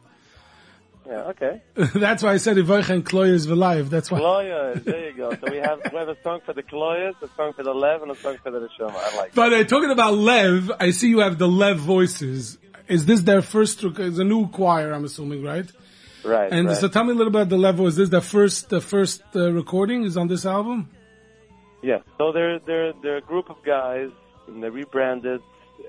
yeah, okay. That's why I said Yivoichen Kloyes V'Live. That's why. Kloyas, there you go. So we have, we have a song for the Kloyas, a song for the Lev, and a song for the Neshama. I like But uh, talking about Lev, I see you have the Lev voices. Is this their first? It's a new choir, I'm assuming, right? Right, And right. so tell me a little bit about the level. Is this the first, the first uh, recording is on this album? Yeah. So they're they're they're a group of guys, and they rebranded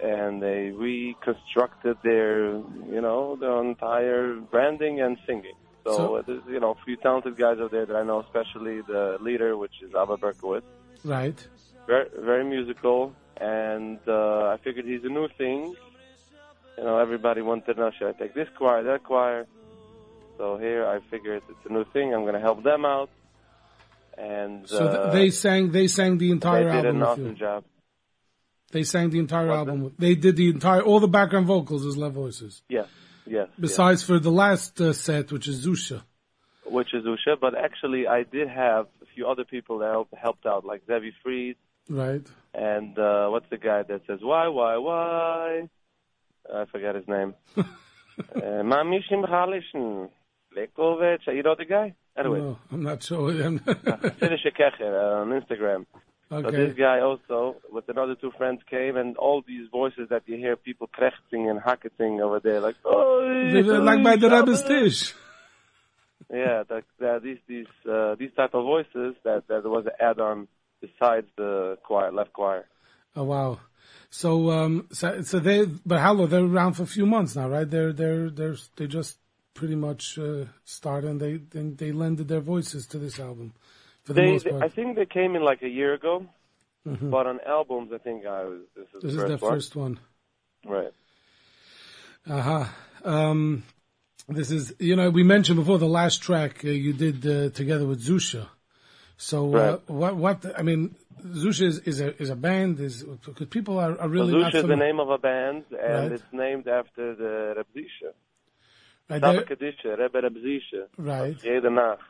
and they reconstructed their you know their entire branding and singing. So, So- there's you know a few talented guys out there that I know, especially the leader, which is Abba Berkowitz. Right. Very very musical, and uh, I figured he's a new thing. You know, everybody wanted to know should I take this choir, that choir. So here I figured it's a new thing. I'm going to help them out. And So uh, they sang, they sang the entire they entire did album an awesome job. They sang the entire What's album. With, they did the entire, all the background vocals as Lev voices. Yes, yes. Besides for the last uh, set, which is Zusha. Which is Zusha, but actually I did have a few other people that helped, helped out, like Zevi Fried Right. and uh, what's the guy that says why, why, why? I forgot his name. uh, You know the guy? Anyway, No, I'm not sure. Finish Kecher on Instagram. So this guy also, with another two friends, came, and all these voices that you hear people krechting and hacketing over there, like, oh, Like by the Rebbe's Tish. Yeah, that, that these these uh, these type of voices that that was an add-on besides the choir, left choir. Oh wow. So um so, so they but how long they're around for a few months now, right? They're they're they're they just pretty much uh, started and they they, they lended their voices to this album for the They, most they- part. I think they came in like a year ago, but on albums, I think I was this is this the is first the one. first one. Right. Uh-huh. Um this is you know we mentioned before the last track uh, you did uh, together with Zusha. So uh, Right. what what I mean Zusha is, is a is a band is because people are, are So really not Zusha is the name of a band, and Right. it's named after the Rebzisha. They're- Rebbe right, Jede Nacht.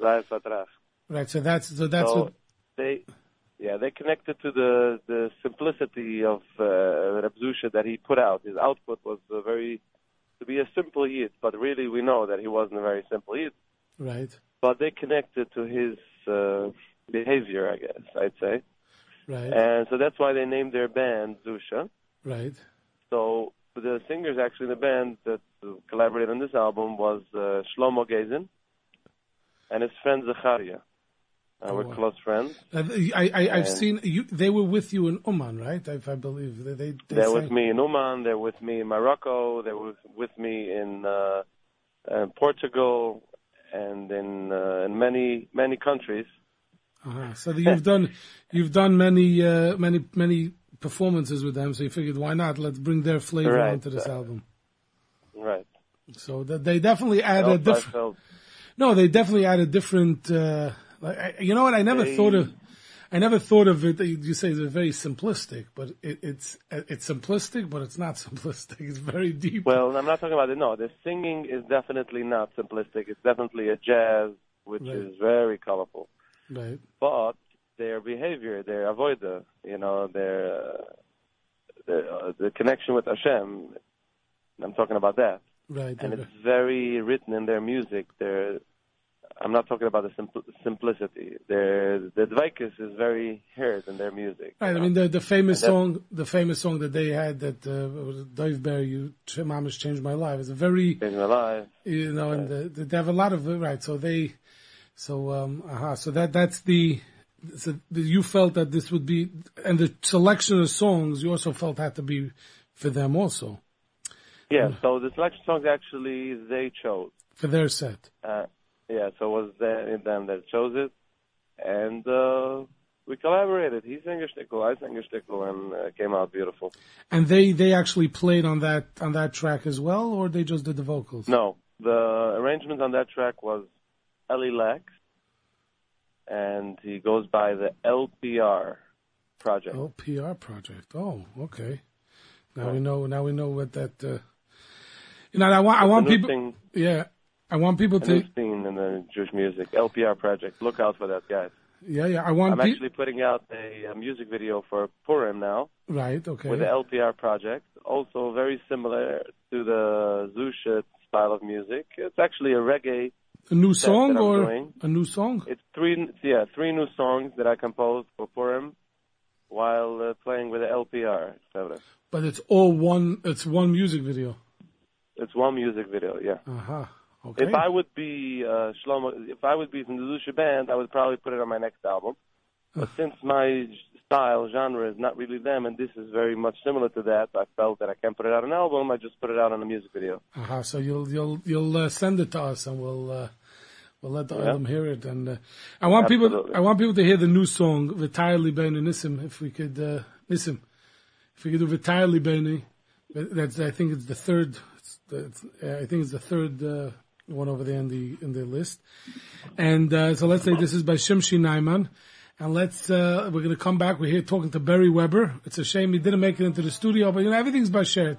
Zayas Vatrach. right. So that's so that's so what they, yeah, they connected to the the simplicity of uh, Reb Zusha that he put out. His output was a very to be a simple yid, but really we know that he wasn't a very simple yid. right, But they connected to his uh, behavior, I guess I'd say, right, and so that's why they named their band Zusha. right. So the singers actually in the band that collaborated on this album was uh, Shlomo Gaisin and his friend Zacharia. Uh, we're wow. close friends. Uh, I, I, I've And- seen you. They were with you in Uman, right? If I believe they. they, they They're sang- with me in Uman. They're with me in Morocco. They were with me in uh, uh, Portugal and in uh, in many many countries. Uh-huh. So you've done, you've done many, uh, many, many performances with them. So he figured, why not? Let's bring their flavor Right. onto this album. Right. So that they definitely add a Also, different. No, they definitely add a different. Uh, like, I, you know what? I never They- thought of. I never thought of it. You say it's very simplistic, but it, it's it's simplistic, but it's not simplistic. It's very deep. well. I'm not talking about it. No, the singing is definitely not simplistic. It's definitely a jazz, which Right. is very colorful. right. But their behavior, their avoida, you know, their uh, the, uh, the connection with Hashem. I'm talking about that, Right. and it's very written in their music. Their I'm not talking about the simpl- simplicity. Their the dvaikus is very heard in their music. Right, you I mean the the famous song, the famous song that they had that uh, Dave Bear, "You Mama's Changed My Life." It's a very, Changed my life. you know, and the, the, they have a lot of right. So they, so um, uh so that that's the, so you felt that this would be, and the selection of songs you also felt had to be for them also Yeah. So the selection songs actually they chose. for their set. Uh, yeah, so it was them, them that chose it, and uh, we collaborated. He sang a shtickle, I sang a shtickle, and uh, it came out beautiful. And they they actually played on that on that track as well, or they just did the vocals. No, the arrangement on that track was Ellie Lex, and he goes by the LPR project. LPR project. Oh, okay. Now we know. Now we know what that. Uh, you know, I want. I It's a want people. thing, Yeah, I want people to. new scene in the Jewish music. LPR project. Look out for that, guys. Yeah, yeah. I want I'm people. actually putting out a, a music video for Purim now. Right. Okay. with the LPR project. Also very similar to the Zusha style of music. It's actually a reggae. A new song or doing. a new song? It's three, yeah, three new songs that I composed for Purim while uh, playing with the LPR. etc. But it's all one. It's one music video. It's one music video, yeah. Uh huh. Okay. If I would be uh, Shlomo, if I would be from the Zusha band, I would probably put it on my next album. But since my style genre is not really them, and this is very much similar to that, I felt that I can't put it out on an album. I just put it out on a music video. Uh-huh. So you'll you'll you'll uh, send it to us, and we'll uh, we'll let the Yeah. Olam hear it. And uh, I want people I want people to hear the new song "V'tayr Libeni Nissim." If we could uh, Nissim, if we could do "V'tayr Libeni," that's I think it's the third. It's the, it's, uh, I think it's the third uh, one over there in the in the list. And uh, so let's say this is by Shimshi Naiman. And let's, uh, we're gonna come back. We're here talking to Barry Weber. It's a shame he didn't make it into the studio, but you know, everything's by shared.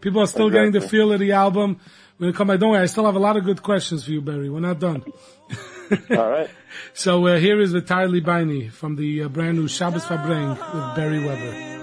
People are still getting the feel of the album. We're gonna come back. Don't worry, I still have a lot of good questions for you, Barry. We're not done. All right. So uh, here is Vitar Libaini from the uh, brand new Shabbos Farbreng with Barry Weber.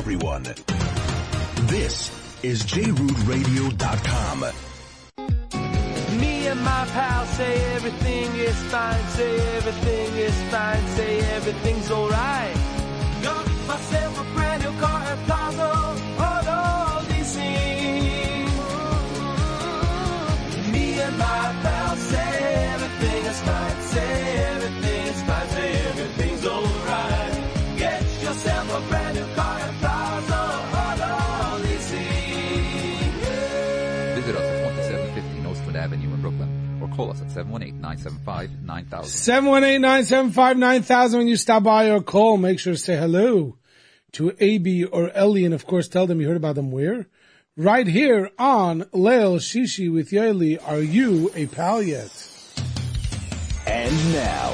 Everyone. This is jrootradio.com. Me and my pal say everything is fine, say everything is fine, say everything's alright. Got myself a brand call us at 718-975-9000. 718-975-9000 when you stop by or call. Make sure to say hello to AB or Ellie and of course tell them you heard about them where? Right here on Leil Shishi with Yoely. Are you a pal yet? And now,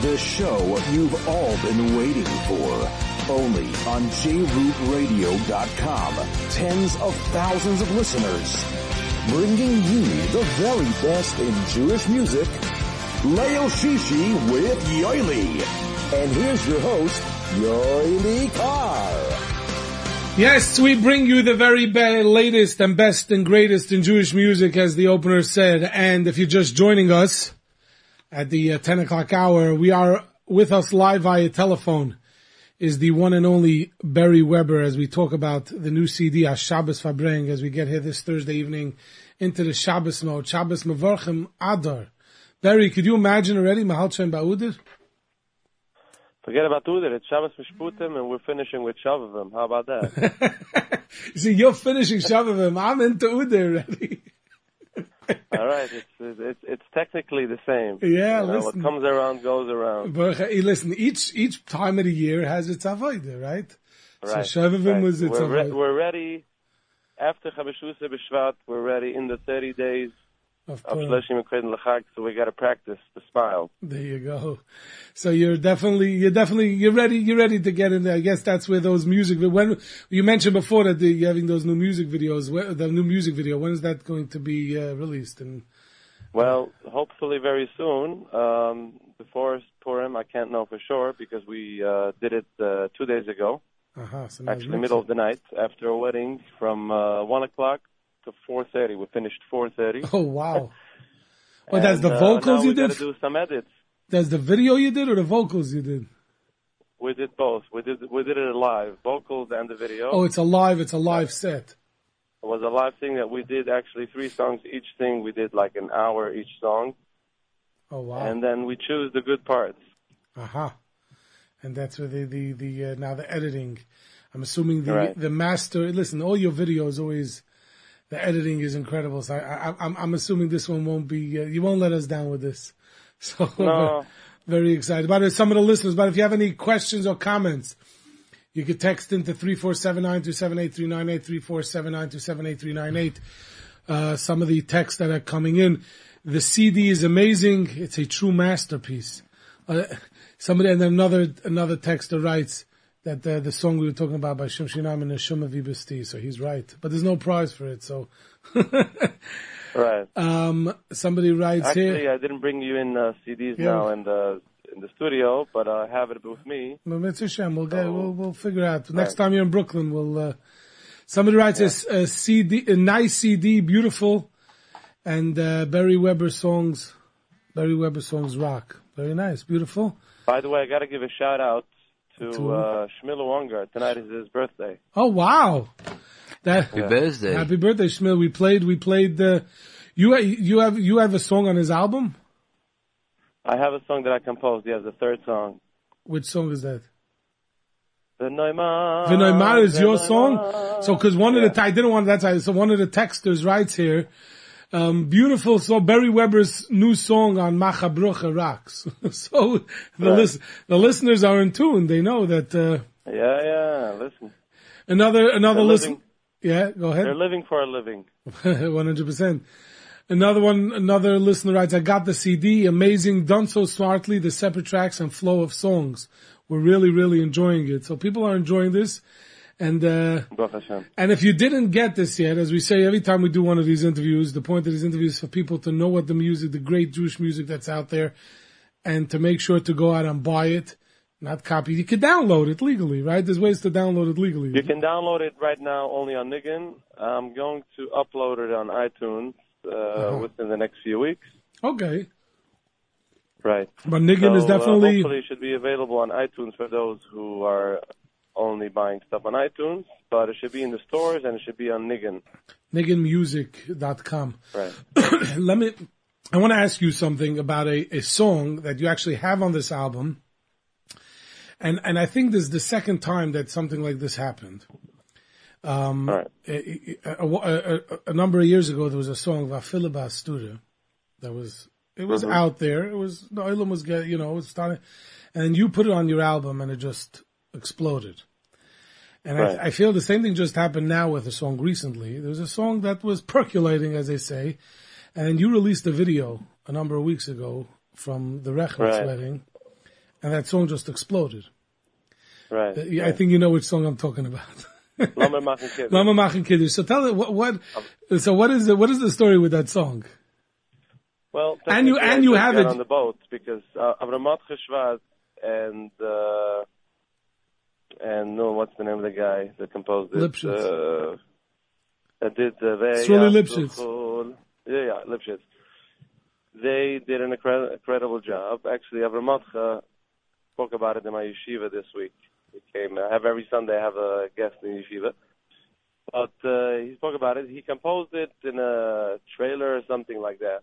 the show you've all been waiting for. Only on jrootradio.com. Tens of thousands of listeners. Bringing you the very best in Jewish music. Leil Shishi with Yoely. And here's your host, Yoely Kar. Yes, we bring you the very be- latest and best and greatest in Jewish music, as the opener said. And if you're just joining us at the uh, 10 o'clock hour, we are with us live via telephone is the one and only Beri Weber as we talk about the new CD, Shabbos Farbreng, as we get here this Thursday evening into the Shabbos mode. Shabbos Mevorchim Adar. Beri, could you imagine already Mahal Shem Ba'udir? Forget about Udir. It's Shabbos Mishpatim, and we're finishing with Shovavim. How about that? See, you're finishing Shovavim. I'm into Udir already. All right. It's, it's it's technically the same. Yeah, You know, what comes around goes around. But uh, hey, listen, each each time of the year has its avodah, right? Right. So Shovavim right. was its we're, re- we're ready. After Chabashuse B'Shvat, we're ready in the 30 days Of of course. Shleshim and Kredin L'Chag, so we got to practice the smile. There you go. So you're definitely, you're definitely, you're ready, you're ready to get in there. I guess that's where those music, when, you mentioned before that the, you're having those new music videos, where, the new music video, when is that going to be uh, released? And, Well, hopefully very soon. Um, before Purim, I can't know for sure because we uh, did it uh, two days ago. uh-huh, so Actually, middle of the night after a wedding from uh, one o'clock to 4:30. We finished 4:30. Oh wow. Well, that's the uh, vocals now you did? do some edits. That's the video you did or the vocals you did? We did both. We did we did it live, vocals and the video. Oh, it's a live, it's a live set. It was a live thing that we did actually three songs each thing. We did like an hour each song, Oh wow. and then we choose the good parts. Aha. And that's where the, the, the, uh, now the editing. I'm assuming the, Right. the master, listen, all your videos always, the editing is incredible. So I, I, I'm, I'm assuming this one won't be, uh, you won't let us down with this. So No. very excited about it. Some of the listeners, but if you have any questions or comments, you could text into 347-927-8398, 347-927-8398. Uh, some of the texts that are coming in. The CD is amazing. It's a true masterpiece. Uh, somebody and then another another texter writes that uh, the song we were talking about by Shim Shinam and Neshama Vibasti. So he's right, but there's no prize for it. So Right. um, somebody writes Actually, here. I didn't bring you in uh, CDs Yeah. now in the in the studio, but I have it with me. Well, Shem, we'll get, Oh. we'll, we'll figure out. Next Right. time you're in Brooklyn, we'll, uh, somebody writes a CD, a nice CD, beautiful, and, uh, Beri Weber songs, Beri Weber songs rock. Very nice, beautiful. By the way, I got to give a shout out to To- uh, Shmuley Unger. Tonight is his birthday. Oh wow. That, Happy birthday. happy birthday, Shmil. We played, we played the, you, you have, you have a song on his album? I have a song that I composed. Yes, the third song. Which song is that? The Neumar. Vinoy is your song? So, cause one of the, I didn't want, that's, so one of the texters writes here, um, beautiful, so Beri Weber's new song on Machabrucha rocks. so the Right. lis- the listeners are in tune. They know that, uh, Yeah, yeah. Listen, another, another listen. Yeah, go ahead. they're living for a living. 100%. Another one, another listener writes, I got the CD, amazing, done so smartly, the separate tracks and flow of songs. We're really, really enjoying it. So people are enjoying this. And, uh, And if you didn't get this yet, as we say every time we do one of these interviews, the point of these interviews is for people to know what the music, the great Jewish music that's out there, and to make sure to go out and buy it. Not copy. You could download it legally, right? There's ways to download it legally. You can download it right now only on Niggin. I'm going to upload it on iTunes uh, Uh-huh. within the next few weeks. Okay. Right. But Niggin is So, uh, definitely hopefully it should be available on iTunes for those who are only buying stuff on iTunes. But it should be in the stores and it should be on Niggin. nigginmusic.com. Right. Let me, I want to ask you something about a, a song that you actually have on this album. And, and I think this is the second time that something like this happened. Um, right. a, a, a, number of years ago, there was a song, Vafilibas Studio, that was, it was out there. It was, the was get, you know, it was starting, and you put it on your album and it just exploded. And Right. I, I feel the same thing just happened now with a song recently. There was a song that was percolating, as they say, and you released a video a number of weeks ago from the Rechnitz Right. wedding, and that song just exploded. Right. Uh, I think you know which song I'm talking about. Lama Machen Kiddush. Lama Machen Kiddush. So tell it what, what, so what is the, what is the story with that song? Well, And you- and you have it- on the boat because uh, Avramat Cheshvat and uh, and no, what's the name of the guy that composed it? Lipschitz. Uh, that did the Sruli Lipschitz. Yeah, yeah, Lipschitz. They did an incredible job. Actually, Avramatcha spoke about it in my yeshiva this week. He came. I have every Sunday. I have a guest in yeshiva. But uh, he spoke about it. He composed it in a trailer or something like that.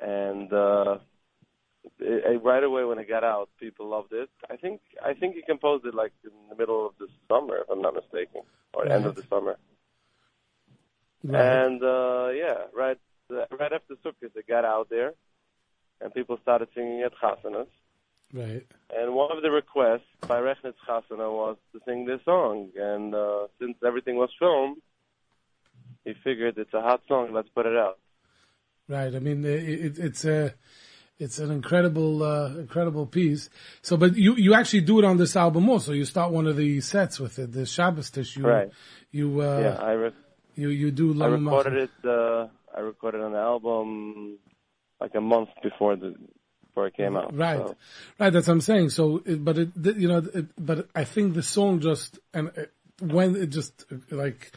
And uh, right away when it got out, people loved it. I think I think he composed it like in the middle of the summer, if I'm not mistaken, or end of the summer. Right. And uh, yeah, right right after Sukkot, it got out there, and people started singing at chasanas. Right. And one of the requests by Rechnitz Chasana was to sing this song. And uh, since everything was filmed, he figured it's a hot song. Let's put it out. Right. I mean, it, it, it's a, it's an incredible, uh, incredible piece. So, but you, you actually do it on this album also. You start one of the sets with it, the Shabbos Tish. You, Right. You, uh, yeah, I re- you, you do I recorded it. Uh, I recorded an album like a month before the before it came out. Right, So, right. That's what I'm saying. So, it, but it, you know, it, but I think the song just and it, when it just like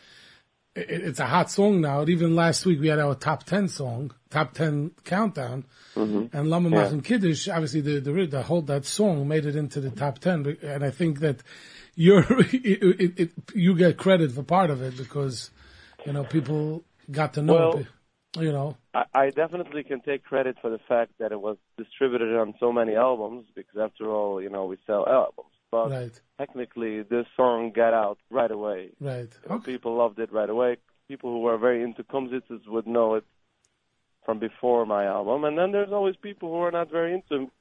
it's a hot song now. Even last week we had our top ten song, top ten countdown, mm-hmm. and Lama Yeah. Machen Kiddush. Obviously, the the the whole that song made it into the top ten, and I think that you're it, it, it, you get credit for part of it because you know people got to know. Well- it, you know, I, I definitely can take credit for the fact that it was distributed on so many albums because after all, you know, we sell albums. But right, technically, this song got out right away. right. You know, Okay. People loved it right away. People who were very into Kumsitzes would know it from before my album. And then there's always people who are not very into,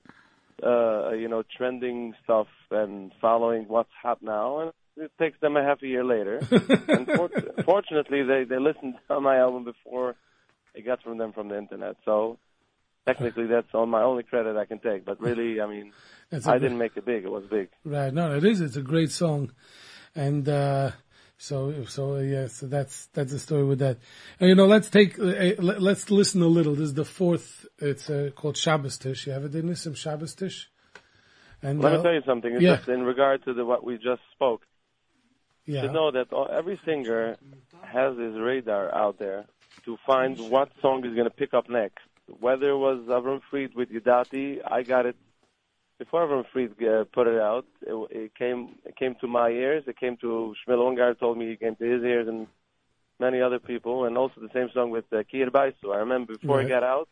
uh, you know, trending stuff and following what's hot now. And it takes them a half a year later. and for- fortunately, they, they listened to my album before it got from them from the internet. So technically, that's on my only credit I can take. But really, I mean, I didn't make it big. It was big. Right. No, it is. It's a great song. And, uh, so, so, uh, yeah, so that's, that's the story with that. And, you know, let's take, uh, uh, let- let's listen a little. This is the fourth, it's, uh, called Shabbos Tish. You in this, some Shabbos Tish? And, Let uh, me tell you something. It's yeah. Just in regard to the, what we just spoke. yeah. to know that all- every singer has his radar out there to find what song is going to pick up next. Whether it was Avram Fried with Yudati, I got it before Avram Fried uh, put it out. It, it came it came to my ears. It came to Shmuel Unger told me it came to his ears and many other people, and also the same song with uh, Kier Baisu. I remember before Right. it got out,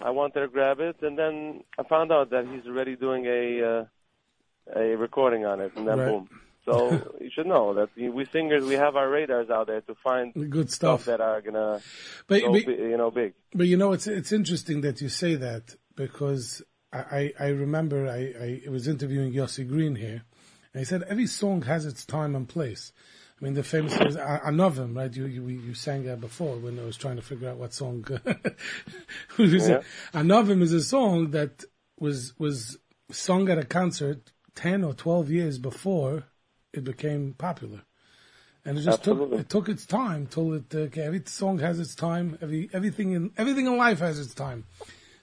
I wanted to grab it, and then I found out that he's already doing a uh, a recording on it, and then Right. boom. So you should know that we singers we have our radars out there to find Good stuff stuff. that are gonna But, go, but, you know, big. But you know, it's it's interesting that you say that because I I, remember I, I was interviewing Yossi Green here, and he said every song has its time and place. I mean, the famous is Anovim, right? You, you you sang that before when I was trying to figure out what song. Yeah. Anovim is a song that was was sung at a concert ten or twelve years before it became popular. And it just Absolutely. took it took its time till it uh, okay, every song has its time. Every everything in everything in life has its time.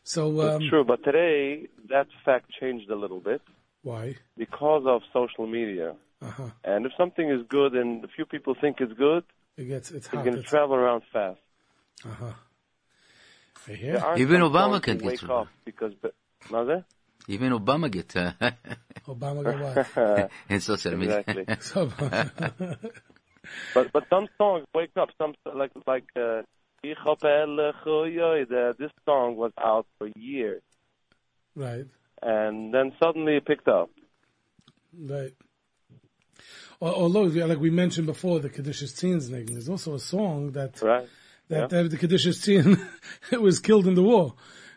So um, It's true, but today that fact changed a little bit why? because of social media. Uh-huh. And if something is good and a few people think it's good, It gets it's it's hot. going to It's, travel around fast. uh-huh. I hear. Even Obama can get wake through. up because. Not that? Even Obama get uh, Obama got what? in social media. exactly. But but some songs wake up. Some like like uh, Ich hab ehrlich gejoid, this song was out for years, right, and then suddenly it picked up. right. Although, like we mentioned before, the Kedushas Tzion there's also a song that Right, that, Yeah. that the Kedushas Tzion was killed in the war.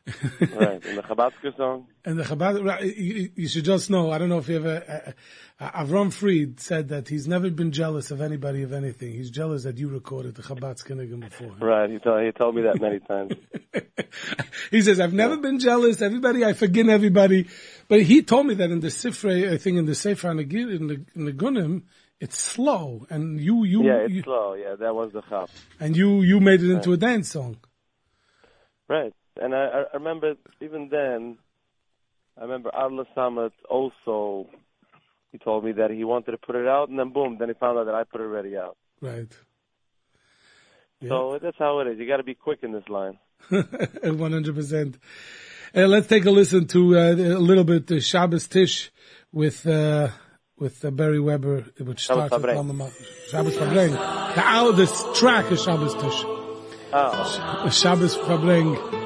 Right. And the Chabadska song. And the Chabad, right, you, you should just know, I don't know if you ever, uh, uh, Avram Fried said that he's never been jealous of anybody of anything. He's jealous that you recorded the Chabad Skinnigan before. him. Right. He told he told me that many times. he says, I've never been jealous. Everybody, I forgive everybody. But he told me that in the Sifrei, I think in the Sefer in the, in the, Gunim, it's slow. And you, you, Yeah, it's you slow. Yeah, that was the Chab. and you, you made it into a dance song. Right. And I, I remember even then, I remember Adler Samet also, he told me that he wanted to put it out, and then boom, then he found out that I put it already out. Right. So that's how it is. You got to be quick in this line. 100%. Uh, let's take a listen to uh, a little bit the Shabbos Tish with uh, with uh, Beri Weber, which starts with. Mama Shabbos Farbreng. The this track is Shabbos Tish. Oh, Shabbos Farbreng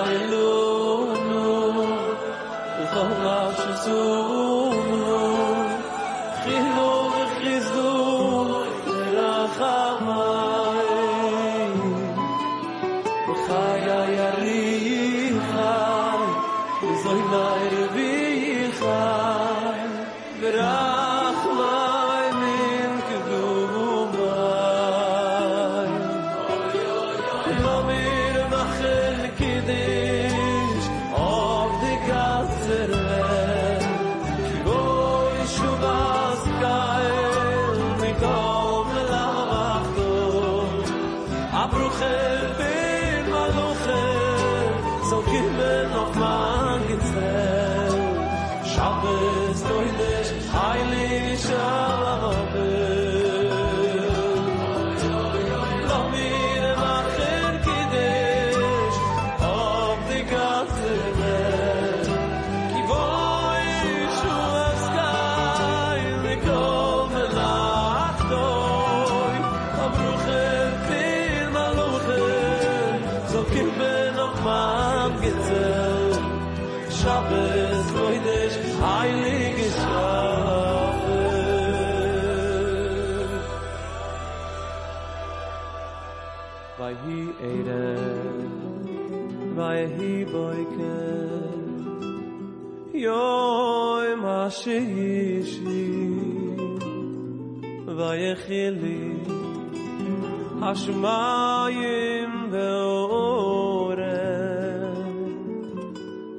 השמיים ואורם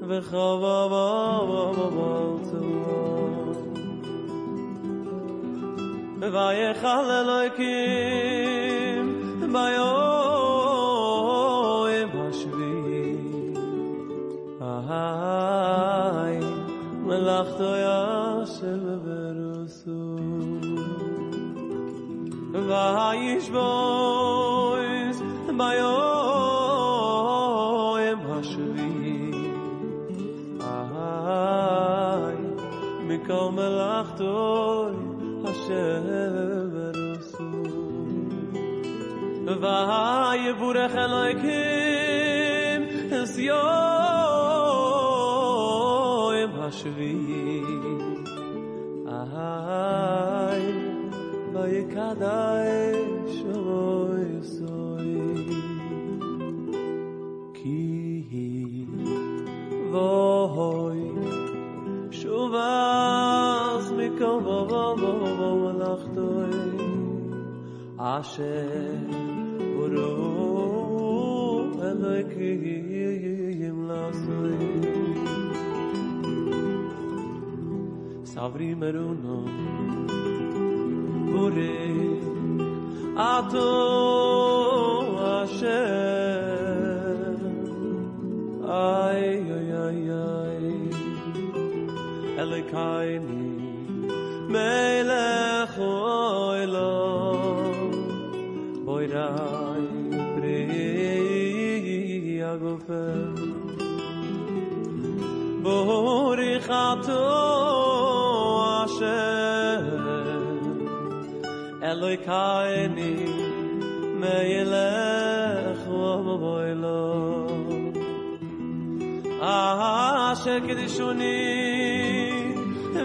וחבבה בבלצו ויחל אלוקים ביום השביעי. אהי מלאכתו יאשל ורוסו. ויישבו ביום השביעי. איי מכל מלאכתוי אשר ברוסו ואי אלוהיקים אס יום השביעי. איי ויקדאי Ashe Uru Elokim Lasoi. Savri Meruno Uri Atom אלוי קייני מיילך ובוילו אַ שקד שוני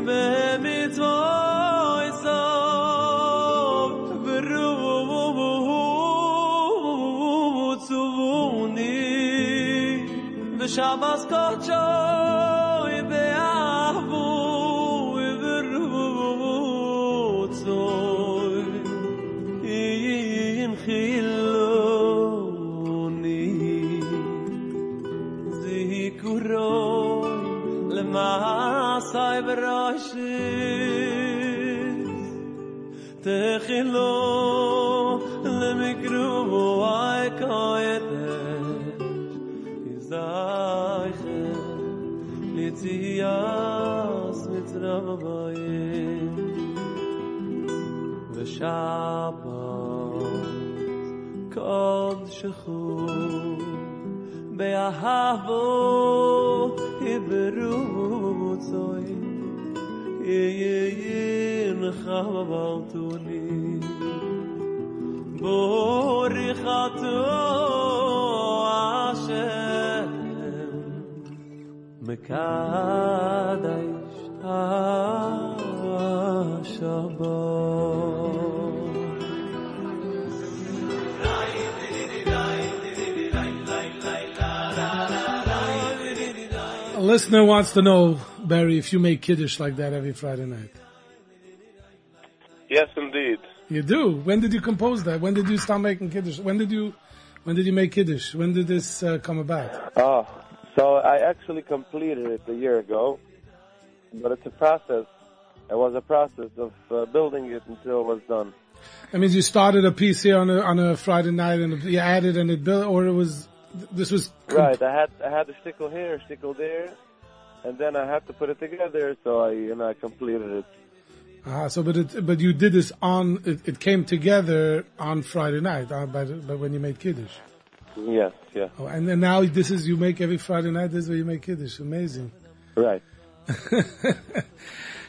במצוי סוב ברוב ובוב צובוני תחילו למקרואי קוידש יזדייכם ליציאס מצרם הבאים ושבת קודשכו באהבו יברוצוי יינך מקדש השבת A listener wants to know, Beri, if you make kiddish like that every Friday night. Yes, indeed. You do. When did you compose that? When did you start making kiddush? When did you, when did you make kiddush? When did this uh, come about? Oh, so I actually completed it a year ago, but it's a process. It was a process of uh, building it until it was done. That means you started a piece here on a on a Friday night and you added and it built, or it was this was com- Right. I had I had a stickle here, a stickle there, and then I had to put it together. So I you know I completed it. Ah, so but it but you did this on it, it came together on Friday night, uh, by, the, by when you made kiddush. Yes. Yeah. Oh, and then now this is you make every Friday night. This is where you make kiddush. Amazing. Right.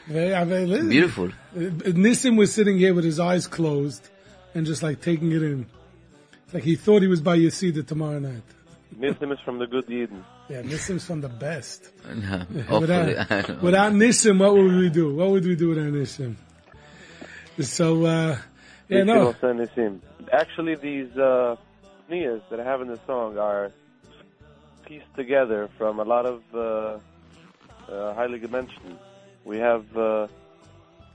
Very, uh, very, Beautiful. uh, Nissim was sitting here with his eyes closed and just like taking it in. It's like he thought he was by Yesida tomorrow night. Nissim is from the good Eden. Yeah, Nissim's from the best. Hopefully. Without, without Nissim, what would we do? What would we do without Nissim? So, uh, yeah, Nissim no. also Nissim. Actually, these uh, nias that I have in the song are pieced together from a lot of uh, uh, highly dimensions. We have uh,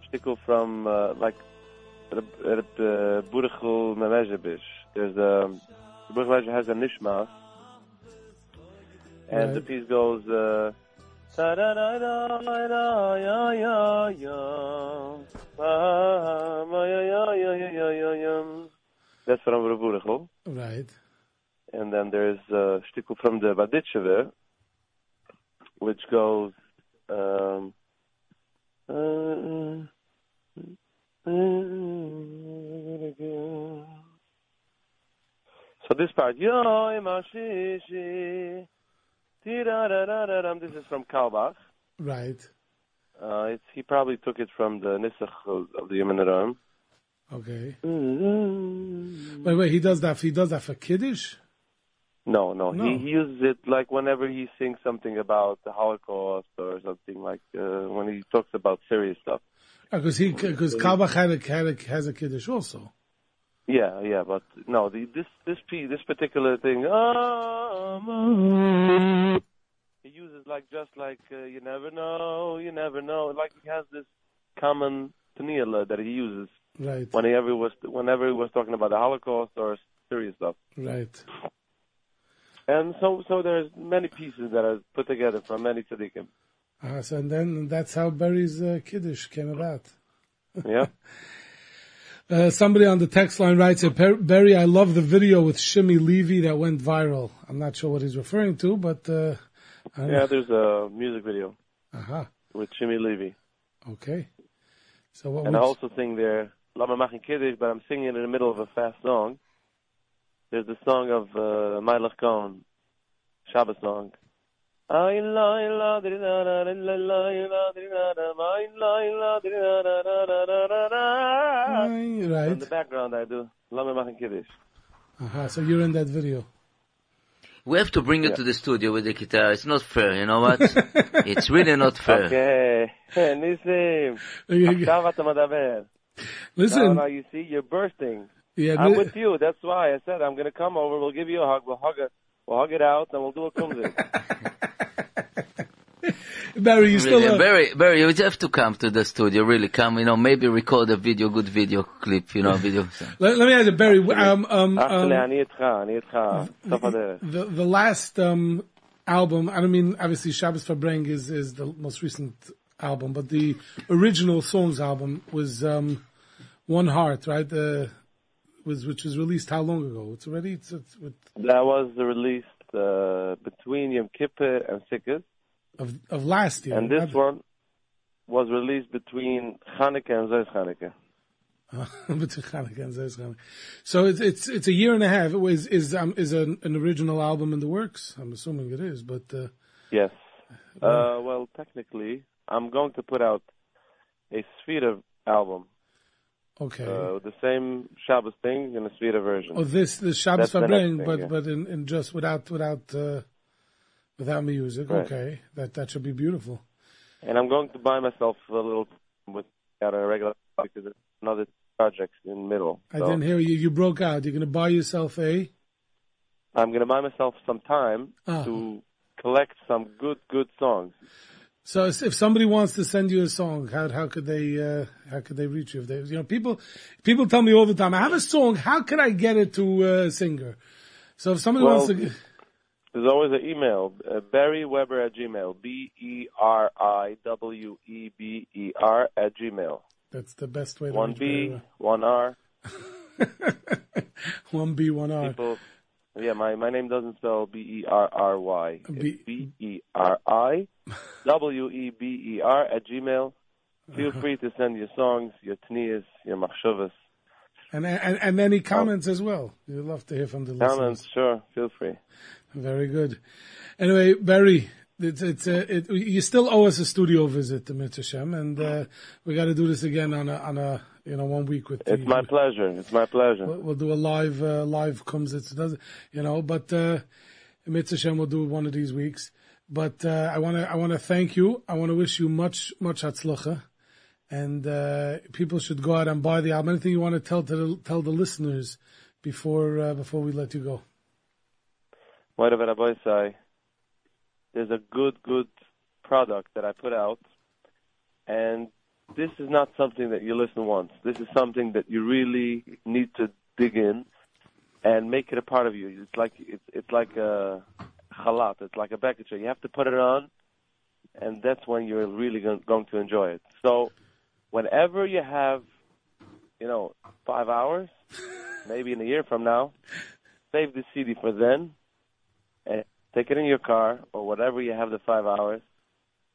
shtickle from uh, like Burechel Memezebish. There's a Burechel has a nishmas, and the piece goes. Uh, da da da da da ya ya ya ma ma ya ya ya ya ya ya ya. That's from Burechel. Right. And then there's a shtickle from the Baditcheve, which goes. Um, uh, so this part, Yoy Mashishi, this is from Carlebach. Right. Uh, it's, he probably took it from the Nisach of, the Yemen. Okay. Wait, wait, he does that, he does that for Kiddush? No, no, No. He, he uses it like whenever he sings something about the Holocaust or something like uh, when he talks about serious stuff. Because he, because Carlebach had a, had a, has a Kiddush also. Yeah, yeah, but no, the, this this piece, this particular thing, um, he uses like just like uh, you never know, you never know. Like he has this common tanila that he uses Right. Whenever he was whenever he was talking about the Holocaust or serious stuff. Right. And so so there's many pieces that are put together from many tzaddikim. Uh, so and then that's how Beri's uh, Kiddush came about. Yeah. Uh, somebody on the text line writes, uh, Beri, I love the video with Shimmy Levy that went viral. I'm not sure what he's referring to, but, uh, Yeah, there's a music video Aha. with Shimmy Levy. Okay. So what And I also sing there Lama Machin Kiddush, but I'm singing in the middle of a fast song. There's the song of uh, Meilech Kohn, Shabbos song. Right. In the background, I do Lama Kiddush. Aha, so you're in that video. We have to bring you yeah. to the studio with the guitar. It's not fair, you know what? it's really not fair. Okay. Nissim. Listen. Now, you see, you're bursting. Yeah, I'm with you. That's why I said I'm going to come over. We'll give you a hug. We'll hug it. We'll hug it out, and we'll do a kumzit. Beri, you still really. Beri, Beri, you have to come to the studio. Really, come. You know, maybe record a video, good video clip. You know, video. let, let, me ask you, Beri. Um, um, um, the, the, the last um, album. I don't mean obviously Shabbos Farbreng is is the most recent album, but the original songs album was um, One Heart, right? The was which was released how long ago? It's already. It's, it's, it's... That was released uh, between Yom Kippur and Sikkot of, of last year. and this one was released between Hanukkah and Zos Hanukkah. Between Hanukkah and Zos Hanukkah. So it's it's it's a year and a half. It was is um is an, an original album in the works. I'm assuming it is, but uh, Yes. Uh, well, technically, I'm going to put out a Sefira album, okay. uh, the same Shabbos thing in a Svita version. oh, this this Shabbos the thing, but yeah. but in, in just without without uh, without music. Right. Okay, that that should be beautiful. And I'm going to buy myself a little with out a regular because it's another project in middle. I didn't hear you. You broke out. You're going to buy yourself a. I'm going to buy myself some time Ah. to collect some good, good songs. So if if somebody wants to send you a song, how how could they uh, how could they reach you? If they you know people people tell me all the time, I have a song. How can I get it to a singer? So if somebody Well, wants to, There's always an email, uh, Beri Weber at Gmail, B E R I W E B E R at Gmail. that's the best way to One B, one R. one B one R. People, yeah, my, my name doesn't spell B E R R Y. B- E R I W E B E R at Gmail. Feel free to send your songs, your tnias, your machshavas, And, and and any comments as well. We'd love to hear from the listeners. comments. Sure, feel free. Very good. Anyway, Beri, it's it's uh, it, you still owe us a studio visit to Mitzvah and uh, we got to do this again on a on a you know one week with. It's the- my pleasure. It's my pleasure. We'll, we'll do a live uh, live comes it does you know, but uh, Mitzvah we'll do one of these weeks. But uh, I want to I want to thank you. I want to wish you much much hatzlacha, and uh, people should go out and buy the album. Anything you want to tell to the, tell the listeners before uh, before we let you go? Whatever Rabbi say, there's a good, good product that I put out, and this is not something that you listen once. This is something that you really need to dig in and make it a part of you. It's like it's it's like a halat. It's like a package. You have to put it on, and that's when you're really going, going to enjoy it. So, whenever you have, you know, five hours, maybe in a year from now, save the CD for then, take it in your car or whatever you have the five hours,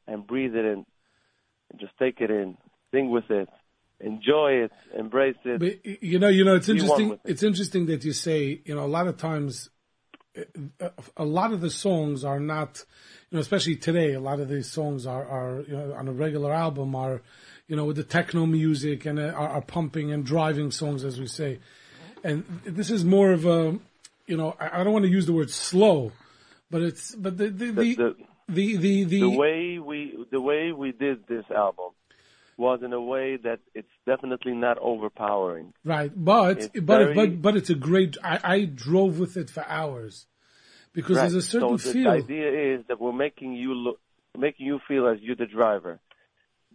and breathe it in, and just take it in, sing with it, enjoy it, embrace it. But you know, you know, it's interesting. it. It's interesting that you say, you know, a lot of times, uh, a lot of the songs are not, you know, especially today. A lot of these songs are, are you know, on a regular album are, you know, with the techno music and uh, are, are pumping and driving songs, as we say. And this is more of a, you know, I don't want to use the word slow, but it's, but the the the the, the the, the, the way we the way we did this album was in a way that it's definitely not overpowering. Right, but It's but very- but but it's a great. I, I drove with it for hours because Right. there's a certain so the, feel. the idea is that we're making you look, making you feel as you're the driver,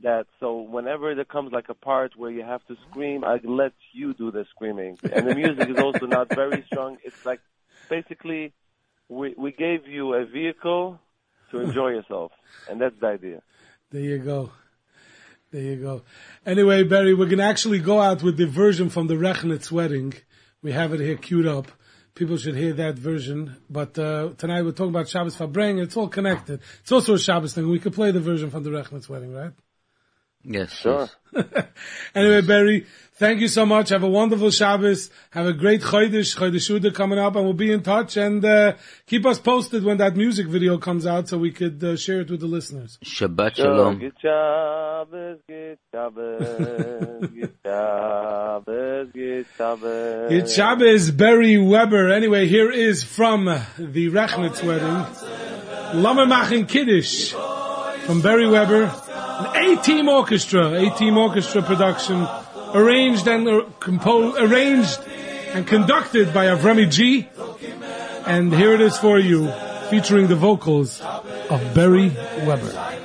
that so whenever there comes like a part where you have to scream, I let you do the screaming. And the music is also not very strong. It's like basically we we gave you a vehicle to enjoy yourself, and that's the idea. There you go. There you go. Anyway, Beri, we're going to actually go out with the version from the Rechnitz wedding. We have it here queued up. People should hear that version. But uh, tonight we're talking about Shabbos Farbreng. It's all connected. It's also a Shabbos thing. We could play the version from the Rechnitz wedding, right? Yes. Sure. yes. Anyway, Beri, thank you so much. Have a wonderful Shabbos. Have a great Chodesh, Chodesh Uda coming up, and we'll be in touch. And uh, keep us posted when that music video comes out so we could uh, share it with the listeners. Shabbat Sure. shalom. Good Shabbos, good Shabbos, good Shabbos, good Shabbos. It's Shabbos, Beri Weber. Anyway, here is from the Rechnitz wedding, Lammermach Kiddush from Beri Weber, an A-team orchestra, A-team orchestra production, arranged and uh, composed, arranged and conducted by Avrami G. And here it is for you, featuring the vocals of Beri Weber.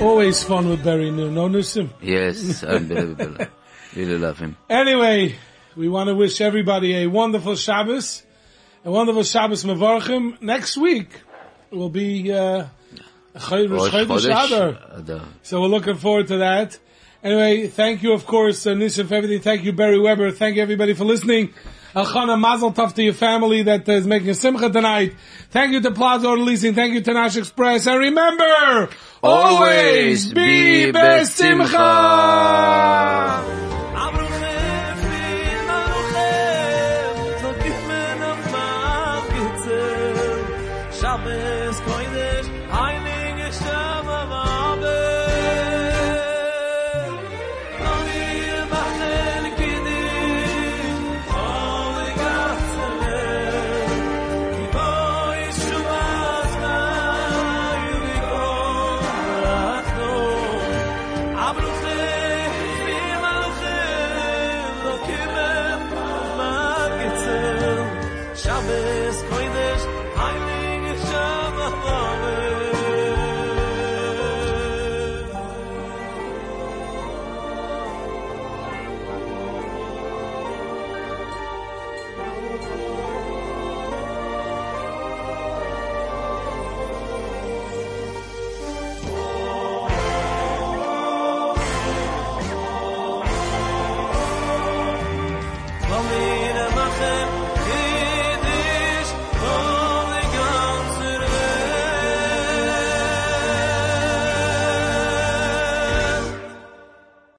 Always fun with Beri New, no Nusim? Yes, unbelievable. really love him. Anyway, we want to wish everybody a wonderful Shabbos, a wonderful Shabbos Mevarchim. Next week will be uh, Chodesh Rosh Chodesh Adar. Adar. So we're looking forward to that. Anyway, thank you, of course, uh, Nissim, for everything. Thank you, Beri Weber. Thank you, everybody, for listening. Elchanan Mazel Tov to your family that is making a simcha tonight. Thank you to Plaza Auto Leasing. Thank you to Nash Express. And remember, always be besimcha.